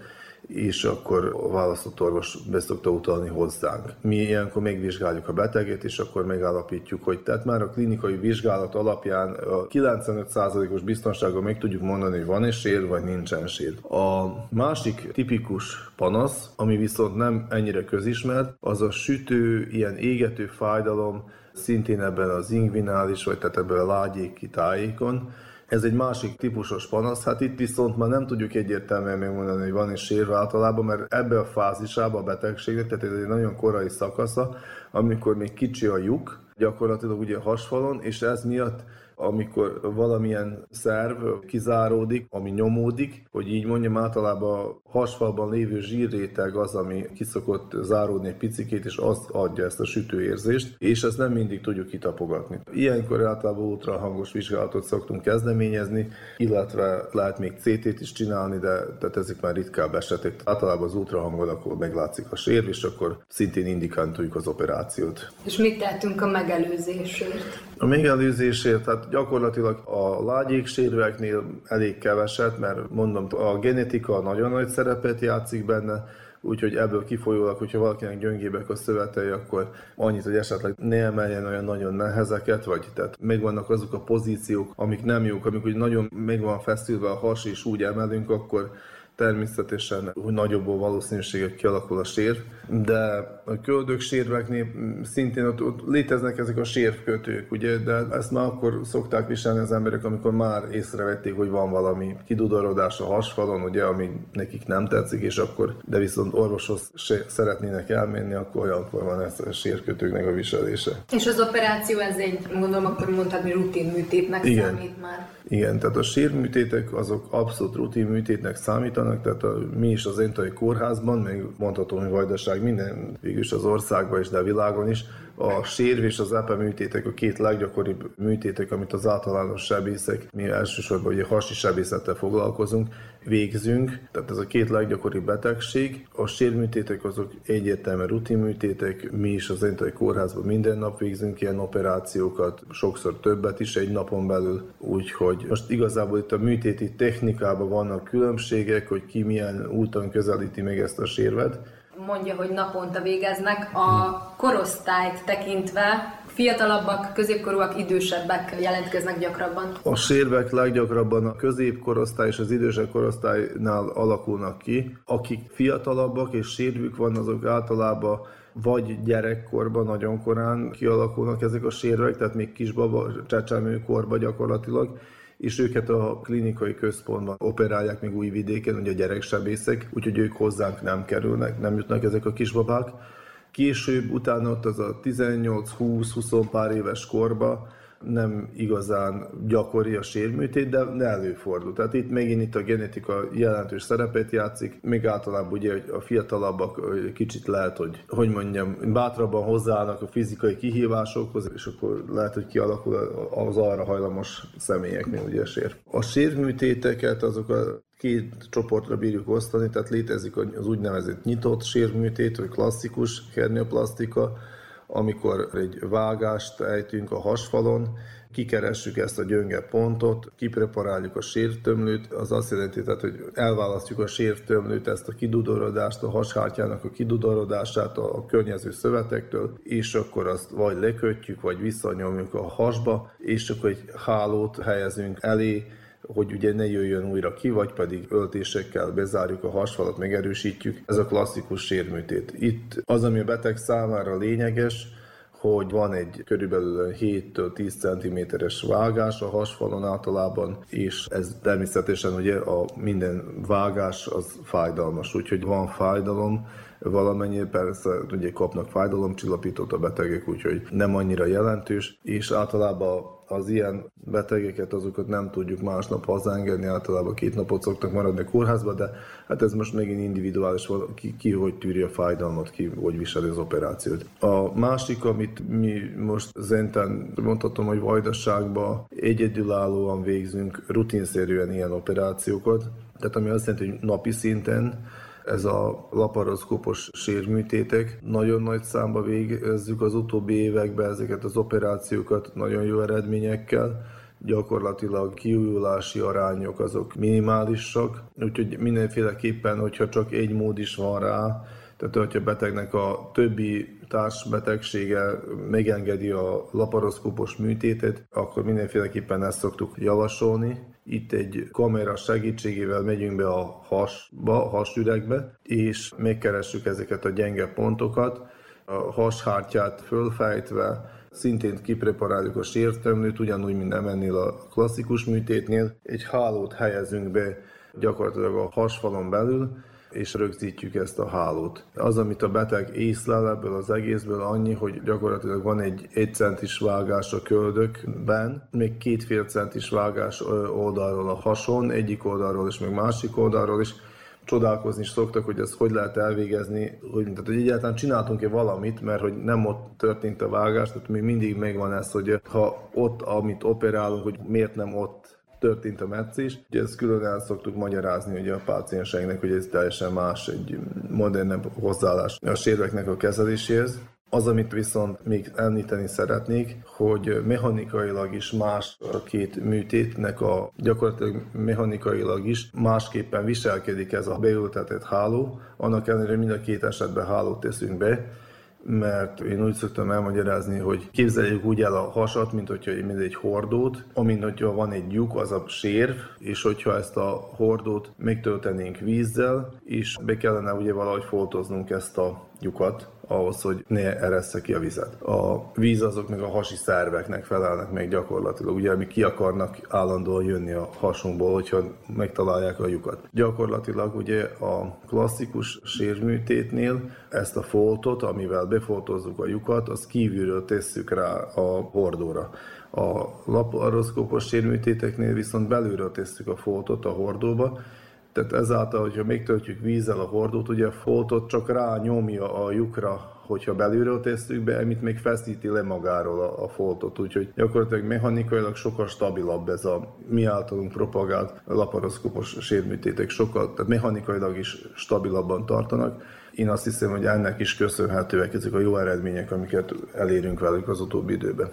és akkor a választott orvos be szokta utalni hozzánk. Mi ilyenkor megvizsgáljuk a beteget, és akkor megállapítjuk, hogy tehát már a klinikai vizsgálat alapján a 95%-os biztonsággal meg tudjuk mondani, hogy van-e sér, vagy nincsen sér. A másik tipikus panasz, ami viszont nem ennyire közismert, az a sütő, ilyen égető fájdalom, szintén ebben az ingvinális, vagy tehát ebben a lágyéki tájékon, ez egy másik típusos panasz, hát itt viszont már nem tudjuk egyértelműen megmondani, hogy van is sérve általában, mert ebbe a fázisában a betegségnek, tehát ez egy nagyon korai szakasza, amikor még kicsi a lyuk, gyakorlatilag ugye hasfalon, és ez miatt amikor valamilyen szerv kizáródik, ami nyomódik, hogy így mondjam, általában hasfalban lévő zsírréteg az, ami kiszokott záródni egy picikét, és az adja ezt a sütőérzést, és ezt nem mindig tudjuk kitapogatni. Ilyenkor általában ultrahangos vizsgálatot szoktunk kezdeményezni, illetve lehet még CT-t is csinálni, de tehát ezek már ritkább esetek. Általában az ultrahangon akkor meglátszik a sérv, és akkor szintén indikáltuk az operációt. És mit tettünk a megelőzésért? A megelőzésért, hát gyakorlatilag a lágyéksérveknél elég keveset, mert mondom, a genetika nagyon nagy szerepet játszik benne, úgyhogy ebből kifolyólag, hogyha valakinek gyöngébek a szövetei, akkor annyit, hogy esetleg ne emeljen olyan nagyon nehezeket, vagy tehát megvannak azok a pozíciók, amik nem jók, amikor nagyon meg van feszülve a has, és úgy emelünk, akkor természetesen hogy nagyobb a valószínűséget kialakul a sér, de a köldök sérveknél szintén ott, ott léteznek ezek a sérvkötők, ugye, de ezt már akkor szokták viselni az emberek, amikor már észrevették, hogy van valami kidudorodás a hasfalon, ugye, ami nekik nem tetszik, és akkor, de viszont orvoshoz se szeretnének elmenni, akkor olyankor van ez a sérkötőknek a viselése. És az operáció, ez egy, gondolom, akkor mondtad, hogy rutin műtétnek Igen. számít már. Igen, tehát a sírműtétek azok abszolút rutin műtétnek számítanak, tehát a, mi is az Entai kórházban, még mondhatom, hogy vajdaság minden, végülis az országban is, de a világon is, a sérv és az epe műtétek a két leggyakoribb műtétek, amit az általános sebészek, mi elsősorban ugye hasi sebészettel foglalkozunk, végzünk, tehát ez a két leggyakoribb betegség. A sérműtétek azok egyértelműen rutinműtétek, mi is az Entai kórházban minden nap végzünk ilyen operációkat, sokszor többet is egy napon belül, úgyhogy most igazából itt a műtéti technikában vannak különbségek, hogy ki milyen úton közelíti meg ezt a sérvet, mondja, hogy naponta végeznek. A korosztályt tekintve fiatalabbak, középkorúak, idősebbek jelentkeznek gyakrabban? A sérvek leggyakrabban a középkorosztály és az idősebb korosztálynál alakulnak ki. Akik fiatalabbak és sérvük van, azok általában vagy gyerekkorban nagyon korán kialakulnak ezek a sérvek, tehát még kisbaba, csecsemőkorban gyakorlatilag, és őket a klinikai központban operálják még új vidéken, ugye a gyereksebészek, úgyhogy ők hozzánk nem kerülnek, nem jutnak ezek a kisbabák. Később, utána ott az a 18-20-20 pár éves korba nem igazán gyakori a sérműtét, de, de előfordul. Tehát itt megint itt a genetika jelentős szerepet játszik, még általában ugye a fiatalabbak kicsit lehet, hogy, hogy mondjam, bátrabban hozzáállnak a fizikai kihívásokhoz, és akkor lehet, hogy kialakul az arra hajlamos személyeknél ugye sér. A sérműtéteket azok a két csoportra bírjuk osztani, tehát létezik az úgynevezett nyitott sérműtét, vagy klasszikus hernioplasztika, amikor egy vágást ejtünk a hasfalon, kikeressük ezt a gyönge pontot, kipreparáljuk a sértömlőt, az azt jelenti, tehát, hogy elválasztjuk a sértömlőt, ezt a kidudorodást, a hashártyának a kidudorodását a, a környező szövetektől, és akkor azt vagy lekötjük, vagy visszanyomjuk a hasba, és akkor egy hálót helyezünk elé, hogy ugye ne jöjjön újra ki, vagy pedig öltésekkel bezárjuk a hasfalat, megerősítjük. Ez a klasszikus sérműtét. Itt az, ami a beteg számára lényeges, hogy van egy körülbelül 7-től 10 cm-es vágás a hasfalon általában, és ez természetesen ugye a minden vágás az fájdalmas, úgyhogy van fájdalom, valamennyire persze ugye kapnak fájdalomcsillapítót a betegek, úgyhogy nem annyira jelentős, és általában az ilyen betegeket, azokat nem tudjuk másnap hazaengedni, általában két napot szoktak maradni a kórházba, de hát ez most megint individuális, ki, ki hogy tűri a fájdalmat, ki hogy viseli az operációt. A másik, amit mi most zenten mondhatom, hogy vajdaságban egyedülállóan végzünk rutinszerűen ilyen operációkat, tehát ami azt jelenti, hogy napi szinten ez a laparoszkópos sérműtétek. Nagyon nagy számba végezzük az utóbbi években ezeket az operációkat nagyon jó eredményekkel gyakorlatilag kiújulási arányok azok minimálisak, úgyhogy mindenféleképpen, hogyha csak egy mód is van rá, tehát hogyha betegnek a többi társbetegsége megengedi a laparoszkópos műtétet, akkor mindenféleképpen ezt szoktuk javasolni. Itt egy kamera segítségével megyünk be a hasba, hasüregbe, és megkeressük ezeket a gyenge pontokat, a hashártyát fölfejtve, szintén kipreparáljuk a sértömlőt, ugyanúgy, mint nem ennél a klasszikus műtétnél. Egy hálót helyezünk be gyakorlatilag a hasfalon belül, és rögzítjük ezt a hálót. Az, amit a beteg észlel ebből az egészből annyi, hogy gyakorlatilag van egy egy centis vágás a köldökben, még két fél centis vágás oldalról a hason, egyik oldalról és még másik oldalról is, csodálkozni is szoktak, hogy ezt hogy lehet elvégezni, hogy, tehát, hogy egyáltalán csináltunk-e valamit, mert hogy nem ott történt a vágás, tehát még mindig megvan ez, hogy ha ott, amit operálunk, hogy miért nem ott történt a meccés. Ugye ezt külön el szoktuk magyarázni ugye a pácienseinknek, hogy ez teljesen más, egy modernebb hozzáállás a sérveknek a kezeléséhez. Az, amit viszont még említeni szeretnék, hogy mechanikailag is más a két műtétnek a gyakorlatilag mechanikailag is másképpen viselkedik ez a beültetett háló. Annak ellenére mind a két esetben hálót teszünk be, mert én úgy szoktam elmagyarázni, hogy képzeljük úgy el a hasat, mint hogyha mint egy hordót, amint hogyha van egy lyuk, az a sérv, és hogyha ezt a hordót megtöltenénk vízzel, és be kellene ugye valahogy foltoznunk ezt a lyukat, ahhoz, hogy ne eressze ki a vizet. A víz azok meg a hasi szerveknek felelnek meg gyakorlatilag, ugye, ami ki akarnak állandóan jönni a hasunkból, hogyha megtalálják a lyukat. Gyakorlatilag ugye a klasszikus sérműtétnél ezt a foltot, amivel befoltozzuk a lyukat, az kívülről tesszük rá a hordóra. A laparoszkópos sérműtéteknél viszont belülről tesszük a foltot a hordóba, tehát ezáltal, hogyha megtöltjük vízzel a hordót, ugye a foltot csak rá nyomja a lyukra, hogyha belülről tesszük be, amit még feszíti le magáról a, a foltot, úgyhogy gyakorlatilag mechanikailag sokkal stabilabb ez a mi általunk propagált laparoszkopos sérműtétek, sokkal, tehát mechanikailag is stabilabban tartanak. Én azt hiszem, hogy ennek is köszönhetőek ezek a jó eredmények, amiket elérünk velük az utóbbi időben.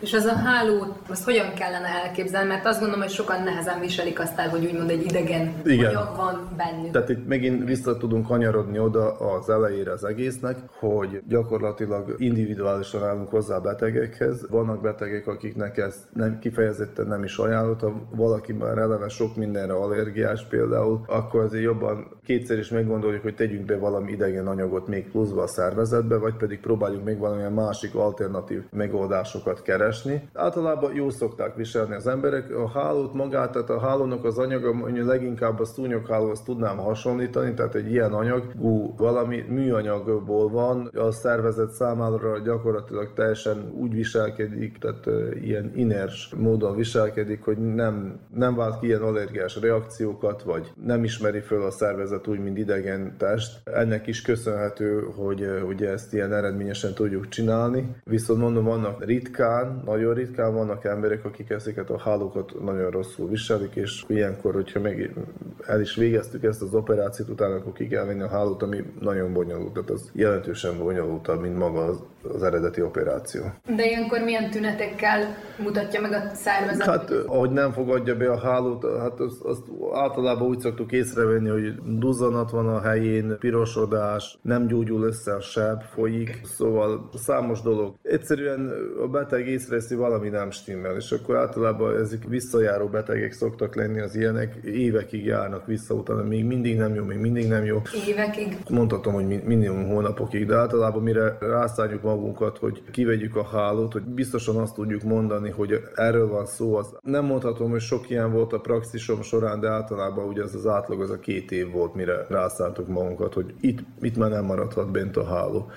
És az a hálót, azt hogyan kellene elképzelni? Mert azt gondolom, hogy sokan nehezen viselik azt el, hogy úgymond egy idegen Igen. anyag van bennük. Tehát itt megint vissza tudunk kanyarodni oda az elejére az egésznek, hogy gyakorlatilag individuálisan állunk hozzá a betegekhez. Vannak betegek, akiknek ez nem, kifejezetten nem is ajánlott, ha valaki már eleve sok mindenre allergiás például, akkor azért jobban kétszer is meggondoljuk, hogy tegyünk be valami idegen anyagot még pluszba a szervezetbe, vagy pedig próbáljuk még valamilyen másik alternatív megoldásokat keresni keresni. Általában jó szokták viselni az emberek. A hálót magát, tehát a hálónak az anyaga, mondjuk leginkább a szúnyoghálóhoz tudnám hasonlítani, tehát egy ilyen anyagú valami műanyagból van, a szervezet számára gyakorlatilag teljesen úgy viselkedik, tehát ilyen iners módon viselkedik, hogy nem, nem vált ki ilyen allergiás reakciókat, vagy nem ismeri föl a szervezet úgy, mint idegen test. Ennek is köszönhető, hogy ugye ezt ilyen eredményesen tudjuk csinálni. Viszont mondom, vannak ritkán, nagyon ritkán vannak emberek, akik ezeket a hálókat nagyon rosszul viselik, és ilyenkor, hogyha meg el is végeztük ezt az operációt, utána akkor ki kell venni a hálót, ami nagyon bonyolult, tehát az jelentősen bonyolultabb, mint maga az, az eredeti operáció. De ilyenkor milyen tünetekkel mutatja meg a szervezet? Hát, ahogy nem fogadja be a hálót, hát azt, azt általában úgy szoktuk észrevenni, hogy duzzanat van a helyén, pirosodás, nem gyógyul össze a seb, folyik, szóval számos dolog. Egyszerűen a beteg észreveszi, valami nem stimmel, és akkor általában ezek visszajáró betegek szoktak lenni az ilyenek, évekig járnak vissza utána, még mindig nem jó, még mindig nem jó. Évekig? Mondhatom, hogy minimum hónapokig, de általában mire rászálljuk magunkat, hogy kivegyük a hálót, hogy biztosan azt tudjuk mondani, hogy erről van szó. Az nem mondhatom, hogy sok ilyen volt a praxisom során, de általában ugye ez az átlag az a két év volt, mire rászálltuk magunkat, hogy itt, itt már nem maradhat bent a háló.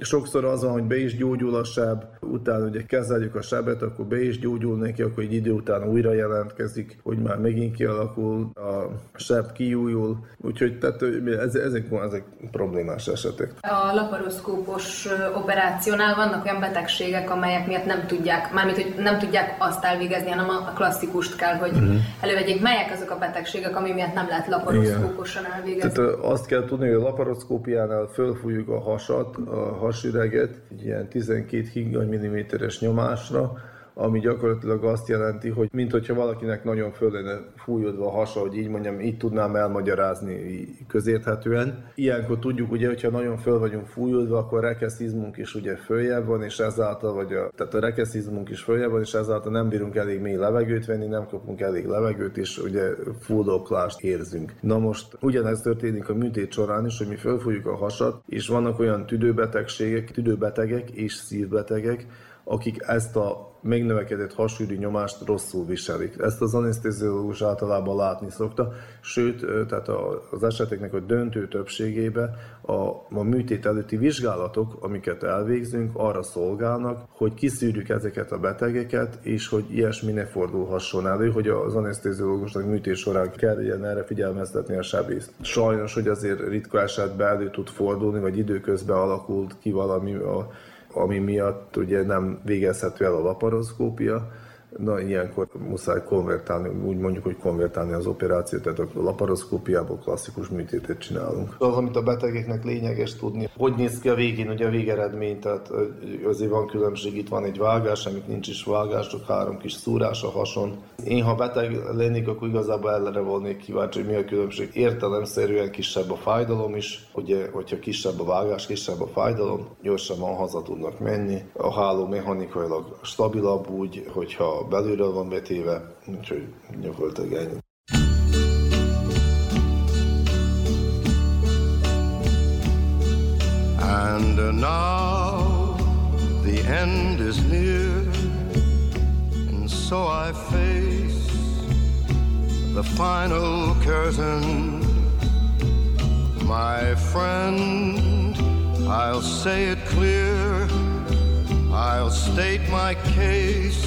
Sokszor az van, hogy be is gyógyul a seb, utána ugye kezeljük a sebet, akkor be is gyógyul neki, akkor egy idő után újra jelentkezik, hogy már megint kialakul, a seb kiújul, úgyhogy tehát ez, ezek, ezek problémás esetek. A laparoszkópos operációnál vannak olyan betegségek, amelyek miatt nem tudják, mármint hogy nem tudják azt elvégezni, hanem a klasszikust kell, hogy uh-huh. elővegyék. Melyek azok a betegségek, ami miatt nem lehet laparoszkóposan elvégezni? Tehát azt kell tudni, hogy a laparoszkópiánál fölfújjuk a hasat, a hasüreget egy ilyen 12 higany milliméteres nyomásra, ami gyakorlatilag azt jelenti, hogy mint hogyha valakinek nagyon föl lenne fújódva a hasa, hogy így mondjam, így tudnám elmagyarázni közérthetően. Ilyenkor tudjuk, ugye, hogyha nagyon föl vagyunk fújódva, akkor a rekeszizmunk is ugye följebb van, és ezáltal, vagy a, tehát a rekeszizmunk is följebb van, és ezáltal nem bírunk elég mély levegőt venni, nem kapunk elég levegőt, és ugye fuldoklást érzünk. Na most ugyanez történik a műtét során is, hogy mi fölfújjuk a hasat, és vannak olyan tüdőbetegségek, tüdőbetegek és szívbetegek, akik ezt a megnövekedett hasűrű nyomást rosszul viselik. Ezt az anesztéziológus általában látni szokta, sőt, tehát az eseteknek a döntő többségében a, a műtét előtti vizsgálatok, amiket elvégzünk, arra szolgálnak, hogy kiszűrjük ezeket a betegeket, és hogy ilyesmi ne fordulhasson elő, hogy az anesztéziológusnak műtét során kelljen erre figyelmeztetni a sebészt. Sajnos, hogy azért ritka esetben elő tud fordulni, vagy időközben alakult ki valami a ami miatt ugye nem végezhető el a laparoszkópia, Na, ilyenkor muszáj konvertálni, úgy mondjuk, hogy konvertálni az operációt, tehát a laparoszkópiából klasszikus műtétet csinálunk. Az, amit a betegeknek lényeges tudni, hogy néz ki a végén, ugye a végeredmény, tehát azért van különbség, itt van egy vágás, amit nincs is vágás, csak három kis szúrás a hason. Én, ha beteg lennék, akkor igazából ellene volnék kíváncsi, hogy mi a különbség. Értelemszerűen kisebb a fájdalom is, ugye, hogyha kisebb a vágás, kisebb a fájdalom, gyorsabban haza tudnak menni. A háló mechanikailag stabilabb úgy, hogyha belülről van betéve, úgyhogy ennyi. And now the end is near, and so I face the final curtain. My friend, I'll say it clear, I'll state my case,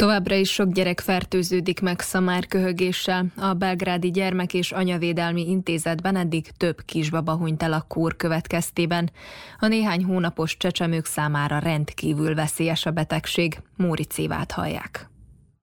Továbbra is sok gyerek fertőződik meg szamárköhögéssel. A Belgrádi Gyermek és Anyavédelmi Intézetben eddig több kisbaba hunyt el a kór következtében. A néhány hónapos csecsemők számára rendkívül veszélyes a betegség. Móric Évát hallják.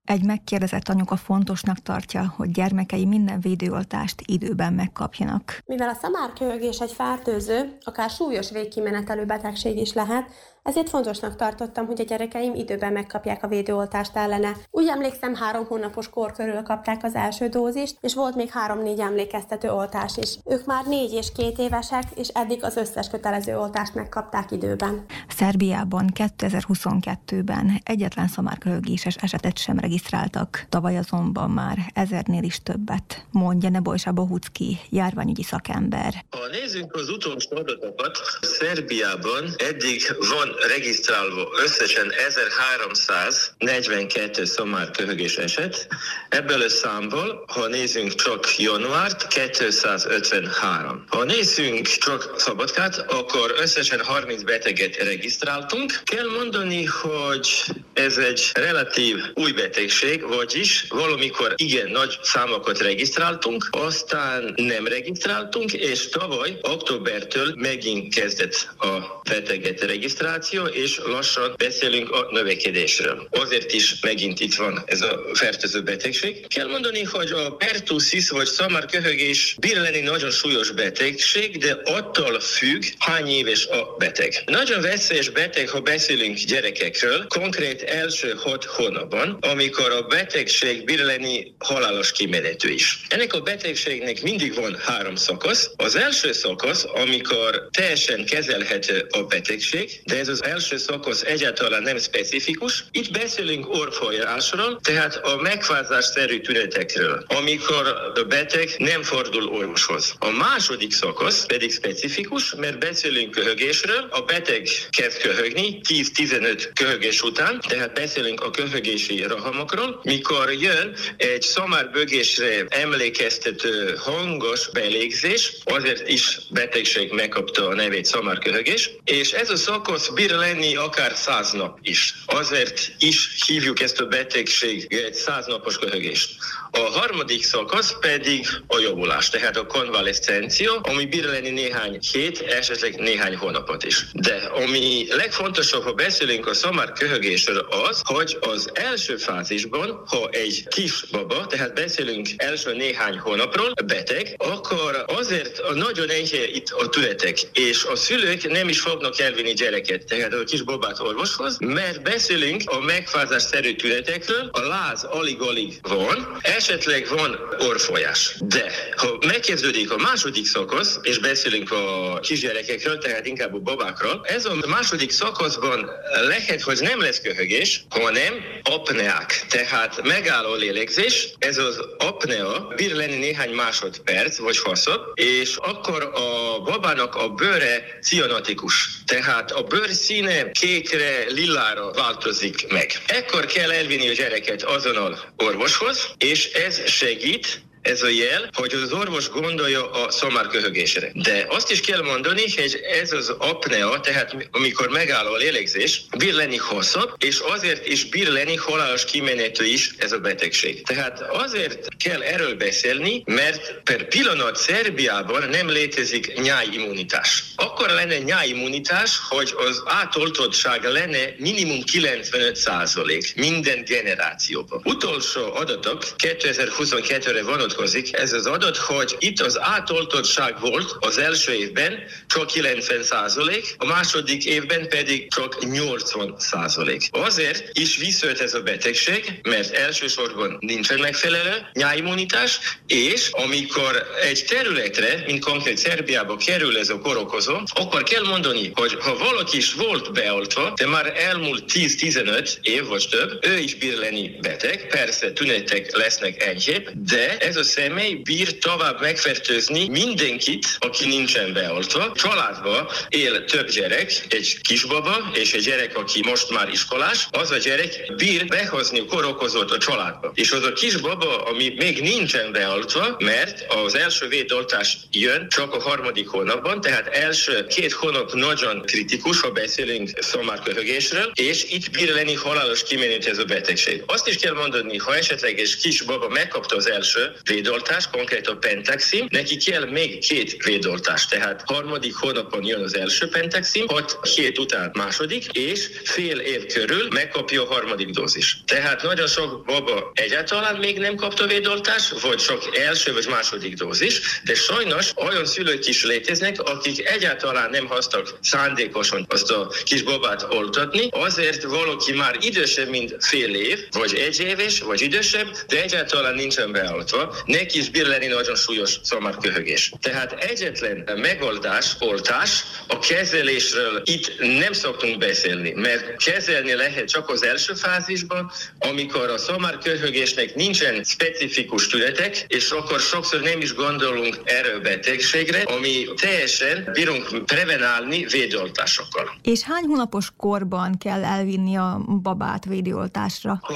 Egy megkérdezett anyuka fontosnak tartja, hogy gyermekei minden védőoltást időben megkapjanak. Mivel a szamárköhögés egy fertőző, akár súlyos végkimenetelő betegség is lehet, ezért fontosnak tartottam, hogy a gyerekeim időben megkapják a védőoltást ellene. Úgy emlékszem, három hónapos kor körül kapták az első dózist, és volt még három-négy emlékeztető oltás is. Ők már négy és két évesek, és eddig az összes kötelező oltást megkapták időben. Szerbiában 2022-ben egyetlen szamárköhögéses esetet sem regisztráltak, tavaly azonban már ezernél is többet, mondja Nebojsa Bohucki, járványügyi szakember. Ha nézzünk az utolsó adatokat, Szerbiában eddig van regisztrálva összesen 1342 szamárköhögés eset. Ebből a számból, ha nézzünk csak januárt, 253. Ha nézzünk csak szabadkát, akkor összesen 30 beteget regisztráltunk. Kell mondani, hogy ez egy relatív új betegség, vagyis valamikor igen nagy számokat regisztráltunk, aztán nem regisztráltunk, és tavaly októbertől megint kezdett a beteget regisztráció, és lassan beszélünk a növekedésről. Azért is megint itt van ez a fertőző betegség. Kell mondani, hogy a pertussis vagy szamárköhögés bír lenni nagyon súlyos betegség, de attól függ, hány éves a beteg. Nagyon veszélyes beteg, ha beszélünk gyerekekről, konkrét első hat hónapban, amikor a betegség bír lenni halálos kimenetű is. Ennek a betegségnek mindig van három szakasz. Az első szakasz, amikor teljesen kezelhető a betegség, de ez az első szakasz egyáltalán nem specifikus. Itt beszélünk orfolyásról, tehát a megfázásszerű tünetekről, amikor a beteg nem fordul orvoshoz. A második szakasz pedig specifikus, mert beszélünk köhögésről, a beteg kezd köhögni 10-15 köhögés után, tehát beszélünk a köhögési rahamokról, mikor jön egy szamárbögésre emlékeztető hangos belégzés, azért is betegség megkapta a nevét szamárköhögés, és ez a szakasz bír lenni akár száz nap is. Azért is hívjuk ezt a betegséget száznapos köhögést. A harmadik szakasz pedig a javulás, tehát a konvalescencia, ami bír lenni néhány hét, esetleg néhány hónapot is. De ami legfontosabb, ha beszélünk a szamár köhögésről az, hogy az első fázisban, ha egy kis baba, tehát beszélünk első néhány hónapról, beteg, akkor azért nagyon enyhe itt a tünetek, és a szülők nem is fognak elvinni gyereket, tehát a kis babát orvoshoz, mert beszélünk a megfázásszerű tünetekről, a láz alig-alig van, esetleg van orfolyás. De ha megkezdődik a második szakasz, és beszélünk a kisgyerekekről, tehát inkább a babákról, ez a második szakaszban lehet, hogy nem lesz köhögés, hanem apneák, tehát megálló lélegzés, ez az apnea bír lenni néhány másodperc, vagy hosszabb, és akkor a babának a bőre cianotikus, tehát a bőr színe kékre, lillára változik meg. Ekkor kell elvinni a gyereket azonnal orvoshoz, és ez segít ez a jel, hogy az orvos gondolja a szomárköhögésre. De azt is kell mondani, hogy ez az apnea, tehát amikor megáll a lélegzés, bír lenni hosszabb, és azért is bír lenni halálos kimenetű is ez a betegség. Tehát azért kell erről beszélni, mert per pillanat Szerbiában nem létezik nyájimmunitás. Akkor lenne nyájimmunitás, hogy az átoltottság lenne minimum 95 százalék minden generációban. Utolsó adatok 2022-re vonatkozik ez az adat, hogy itt az átoltottság volt az első évben csak 90 százalék, a második évben pedig csak 80 százalék. Azért is visszajött ez a betegség, mert elsősorban nincsen megfelelő nyáimmunitás, és amikor egy területre, mint konkrét Szerbiába kerül ez a korokozó, akkor kell mondani, hogy ha valaki is volt beoltva, de már elmúlt 10-15 év vagy több, ő is bír lenni beteg, persze tünetek lesznek enyhébb, de ez a személy bír tovább megfertőzni mindenkit, aki nincsen beoltva. Családba él több gyerek, egy kisbaba és egy gyerek, aki most már iskolás, az a gyerek bír behozni korokozót a családba. És az a kisbaba, ami még nincsen beoltva, mert az első védoltás jön csak a harmadik hónapban, tehát első két hónap nagyon kritikus, ha beszélünk szomárköhögésről, és itt bír lenni halálos kimenőt ez a betegség. Azt is kell mondani, ha esetleg egy kisbaba megkapta az első védoltást, konkrét a pentaxim, neki kell még két védoltás, tehát harmadik hónapon jön az első pentaxim, hat hét után második, és fél év körül megkapja a harmadik dózis. Tehát nagyon sok baba egyáltalán még nem kapta védoltást, vagy csak első vagy második dózis, de sajnos olyan szülők is léteznek, akik egyáltalán nem hoztak szándékosan azt a kis babát oltatni, azért valaki már idősebb, mint fél év, vagy egy éves, vagy idősebb, de egyáltalán nincsen beoltva, neki is bír lenni nagyon súlyos szomárköhögés. Tehát egyetlen megoldás, oltás, a kezelésről itt nem szoktunk beszélni, mert kezelni lehet csak az első fázisban, amikor a szomárköhögésnek nincsen specifikus tünetek, és akkor sokszor nem is gondolunk erre a betegségre, ami teljesen bírunk prevenálni védőoltásokkal. És hány hónapos korban kell elvinni a babát védőoltásra? Ha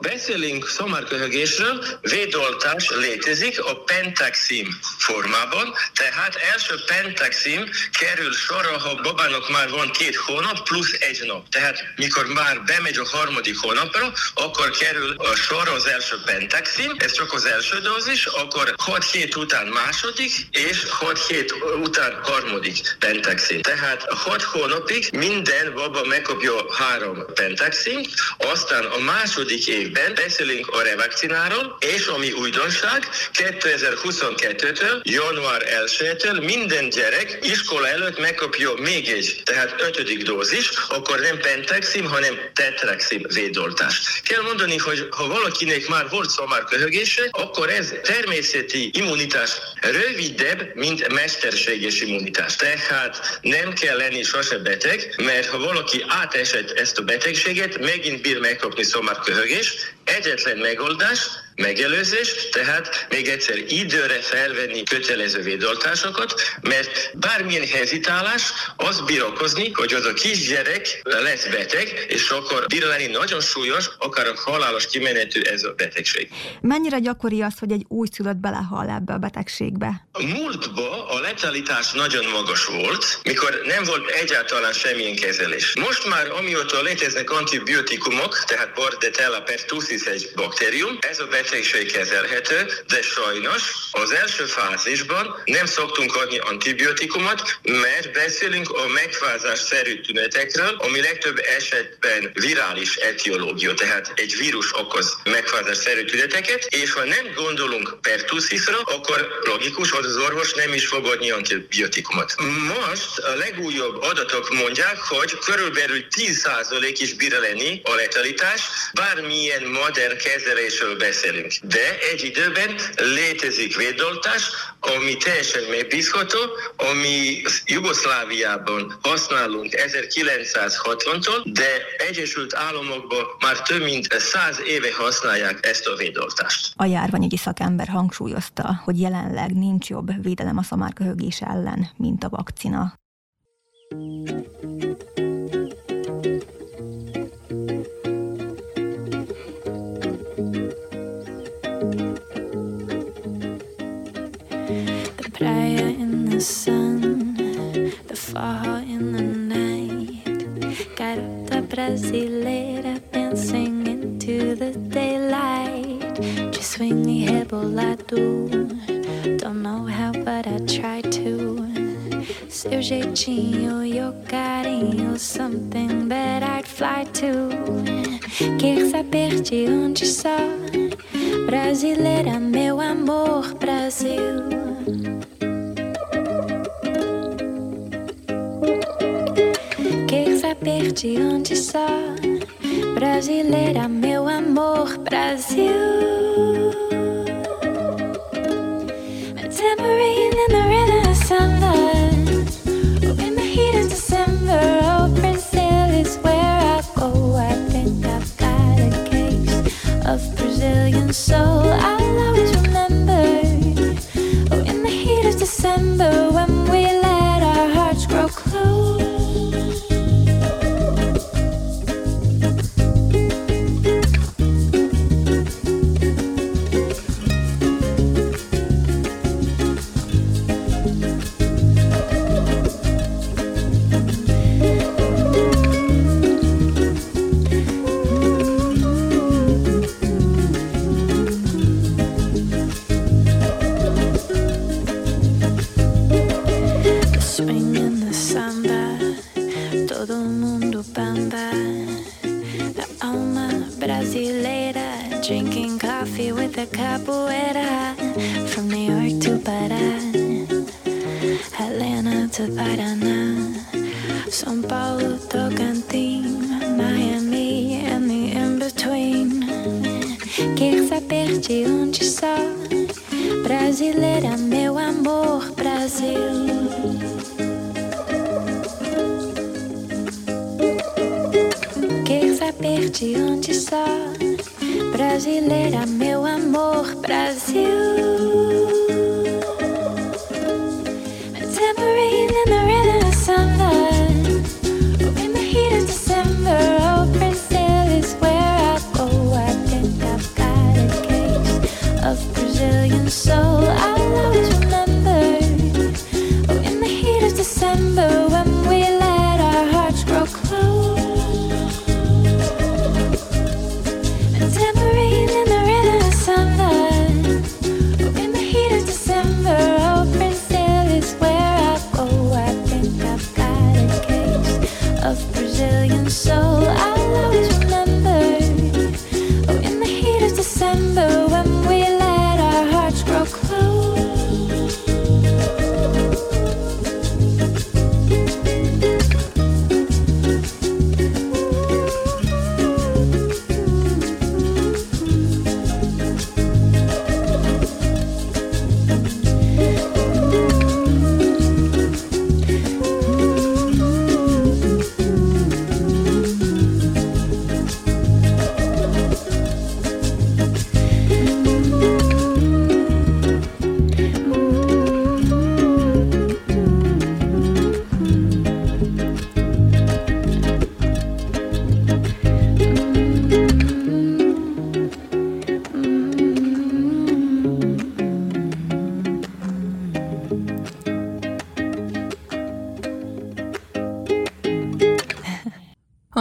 beszélünk szomárköhögésről, védoltás létezik a pentaxim formában, tehát első pentaxim kerül sorra, ha babának már van két hónap plusz egy nap. Tehát mikor már bemegy a harmadik hónapra, akkor kerül a sor az első pentaxim, ez csak az első dózis, akkor 6 hét után második, és 6 hét után harmadik pentaxim. Tehát 6 hónapig minden baba megkapja három pentaxim, aztán a második év évben beszélünk a revakcináról, és ami újdonság, 2022-től, január 1-től minden gyerek iskola előtt megkapja még egy, tehát ötödik dózis, akkor nem pentexim, hanem tetraxim védoltást. Kell mondani, hogy ha valakinek már volt szamár köhögése, akkor ez természeti immunitás rövidebb, mint mesterséges immunitás. Tehát nem kell lenni sose beteg, mert ha valaki átesett ezt a betegséget, megint bír megkapni szamár köhögés, egyetlen megoldás, megelőzés, tehát még egyszer időre felvenni kötelező védoltásokat, mert bármilyen hezitálás az bír okozni, hogy az a kisgyerek lesz beteg, és akkor bír lenni nagyon súlyos, akár a halálos kimenetű ez a betegség. Mennyire gyakori az, hogy egy újszülött belehal ebbe a betegségbe? A múltban a letalitás nagyon magas volt, mikor nem volt egyáltalán semmilyen kezelés. Most már, amióta léteznek antibiotikumok, tehát Bordetella pertussis egy baktérium, ez a betegség kezelhető, de sajnos az első fázisban nem szoktunk adni antibiotikumot, mert beszélünk a megfázás-szerű tünetekről, ami legtöbb esetben virális etiológia, tehát egy vírus okoz megfázás-szerű tüneteket, és ha nem gondolunk pertussisra, akkor logikus, hogy az orvos nem is fog adni antibiotikumot. Most a legújabb adatok mondják, hogy körülbelül 10% is bír lenni a letalitás, bármilyen modern kezelésről beszélünk. De egy időben létezik védoltás, ami teljesen megbízható, ami Jugoszláviában használunk 1960-tól, de Egyesült Államokban már több mint 100 éve használják ezt a védoltást. A járványügyi szakember hangsúlyozta, hogy jelenleg nincs jobb védelem a szamárköhögés ellen, mint a vakcina. The the sun, the fall in the night. Garota brasileira dancing into the daylight. Just swing me rebolado. Don't know how, but I try to. Seu jeitinho, your carinho, something that I'd fly to. Quer saber de onde só? Brasileira, meu amor, Brasil. Saber de onde só? Brasileira, meu amor, Brasil. In the heat of December, oh, is where I go. I think I've got a case of Brazilian soul. I'll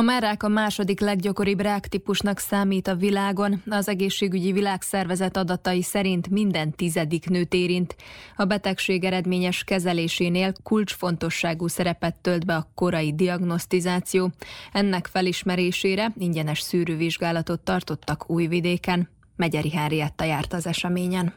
merrák a második leggyakoribb ráktípusnak számít a világon. Az egészségügyi világszervezet adatai szerint minden tizedik nőt érint. A betegség eredményes kezelésénél kulcsfontosságú szerepet tölt be a korai diagnosztizáció. Ennek felismerésére ingyenes szűrővizsgálatot tartottak Újvidéken. Megyeri Henrietta járt az eseményen.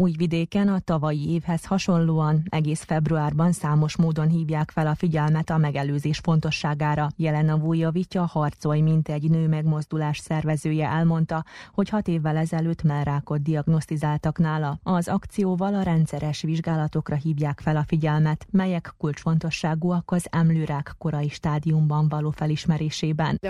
Újvidéken a tavalyi évhez hasonlóan egész februárban számos módon hívják fel a figyelmet a megelőzés fontosságára. Jelena Vujjavitya harcolj, mint egy nő megmozdulás szervezője elmondta, hogy hat évvel ezelőtt rákot diagnosztizáltak nála. Az akcióval a rendszeres vizsgálatokra hívják fel a figyelmet, melyek kulcsfontosságúak az emlőrák korai stádiumban való felismerésében.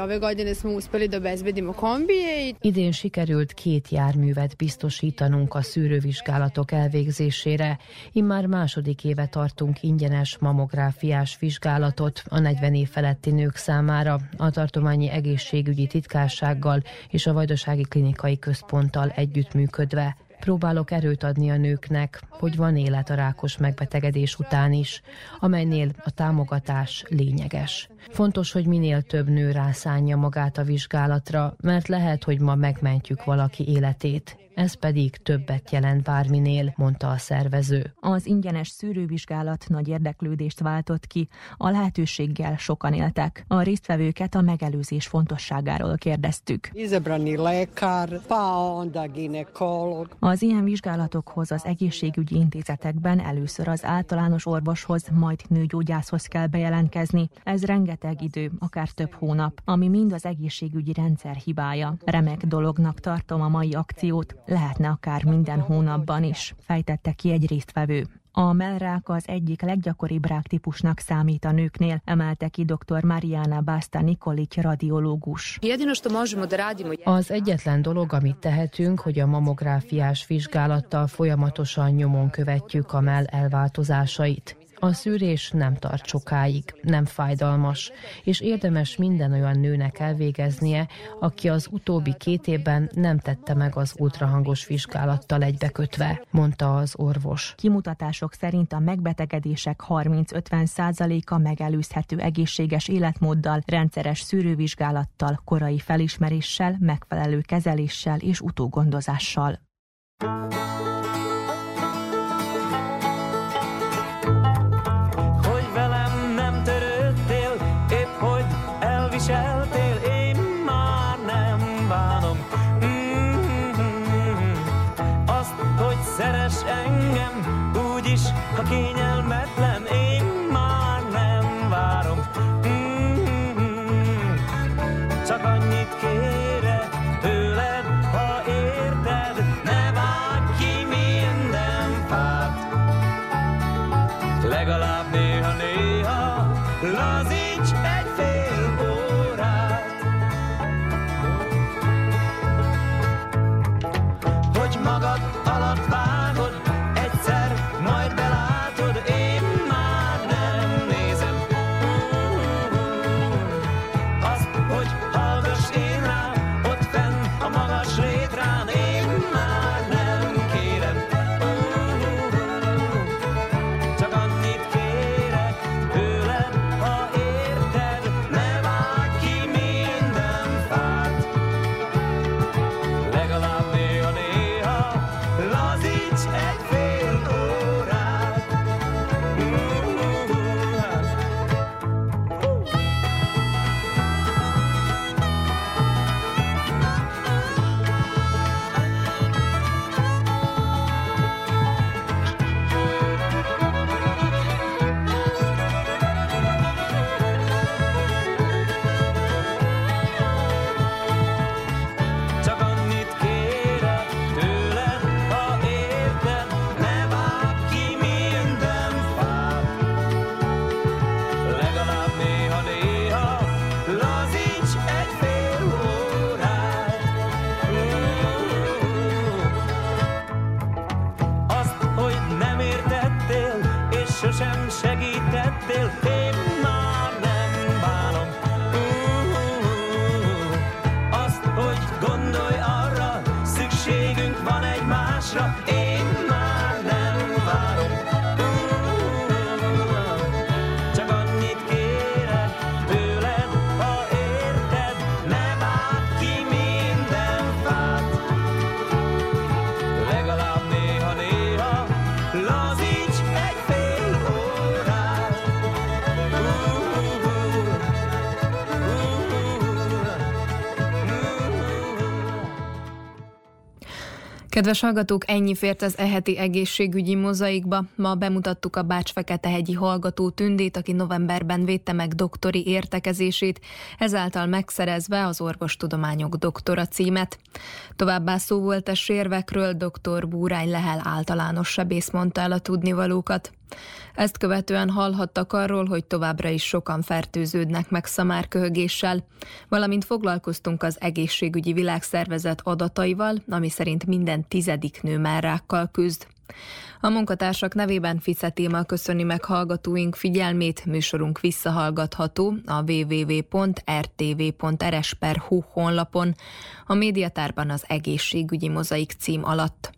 Idén sikerült két járművet biztosítanunk a szűrővizsgálat vizsgálatok elvégzésére. Immár második éve tartunk ingyenes mamográfiás vizsgálatot a 40 év feletti nők számára a tartományi egészségügyi titkársággal és a Vajdasági Klinikai Központtal együttműködve. Próbálok erőt adni a nőknek, hogy van élet a rákos megbetegedés után is, amelynél a támogatás lényeges. Fontos, hogy minél több nő rászánja magát a vizsgálatra, mert lehet, hogy ma megmentjük valaki életét. Ez pedig többet jelent bárminél, mondta a szervező. Az ingyenes szűrővizsgálat nagy érdeklődést váltott ki, a lehetőséggel sokan éltek. A résztvevőket a megelőzés fontosságáról kérdeztük. Az ilyen vizsgálatokhoz az egészségügyi intézetekben először az általános orvoshoz, majd nőgyógyászhoz kell bejelentkezni. Ez rengeteg idő, akár több hónap, ami mind az egészségügyi rendszer hibája. Remek dolognak tartom a mai akciót, lehetne akár minden hónapban is, fejtette ki egy résztvevő. A mellrák az egyik leggyakoribb ráktípusnak számít a nőknél, emelte ki dr. Mariana Basta Nikolic radiológus. Az egyetlen dolog, amit tehetünk, hogy a mamográfiás vizsgálattal folyamatosan nyomon követjük a mell elváltozásait. A szűrés nem tart sokáig, nem fájdalmas, és érdemes minden olyan nőnek elvégeznie, aki az utóbbi két évben nem tette meg az ultrahangos vizsgálattal egybekötve, mondta az orvos. Kimutatások szerint a megbetegedések 30-50 százaléka megelőzhető egészséges életmóddal, rendszeres szűrővizsgálattal, korai felismeréssel, megfelelő kezeléssel és utógondozással. Kedves hallgatók, ennyi fért az eheti egészségügyi mozaikba. Ma bemutattuk a Bács-Feketehegyi hallgató tündét, aki novemberben védte meg doktori értekezését, ezáltal megszerezve az orvostudományok doktora címet. Továbbá szó volt a sérvekről, dr. Búrány Lehel általános sebész mondta el a tudnivalókat. Ezt követően hallhattak arról, hogy továbbra is sokan fertőződnek meg szamárköhögéssel, valamint foglalkoztunk az egészségügyi világszervezet adataival, ami szerint minden tizedik nő már rákkal küzd. A munkatársak nevében Fice téma köszöni meg hallgatóink figyelmét, műsorunk visszahallgatható a www.rtv.rs.hu honlapon, a médiatárban az egészségügyi mozaik cím alatt.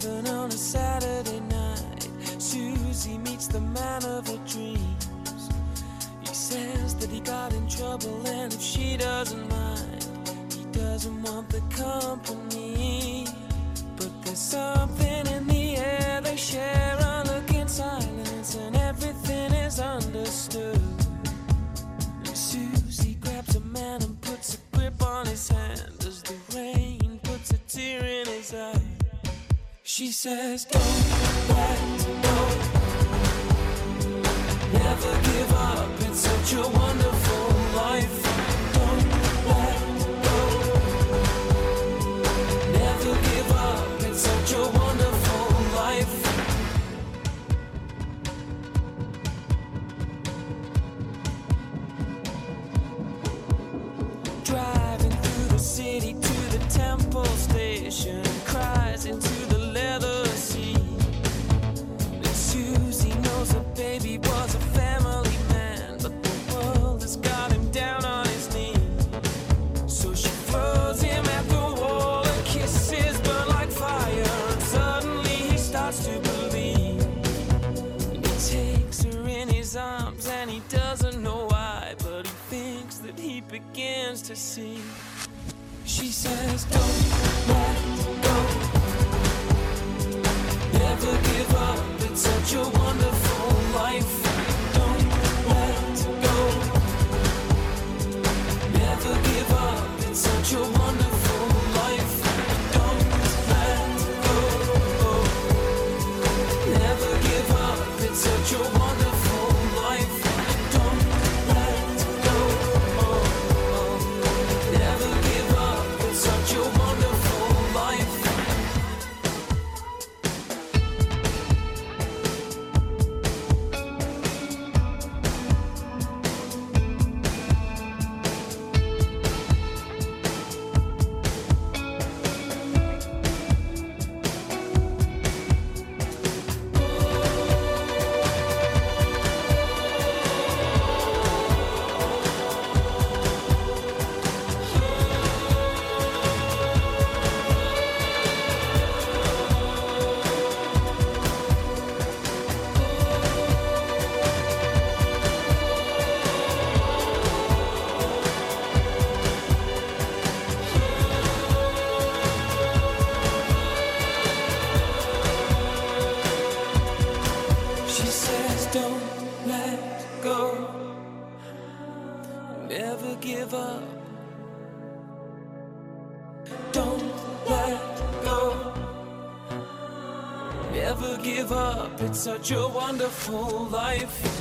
Seven on a Saturday night, Susie meets the man of her dreams. He says that he got in trouble, and if she doesn't mind, he doesn't want the company. But there's something in the air, they share a look in silence, and everything is understood. And Susie grabs a man and puts a grip on his hand as the rain puts a tear in his eye. She says, Don't let go. Never give up. It's such a wonderful life. Begins to see. She says, Don't let go. Never give up. It's such a wonderful such a wonderful life.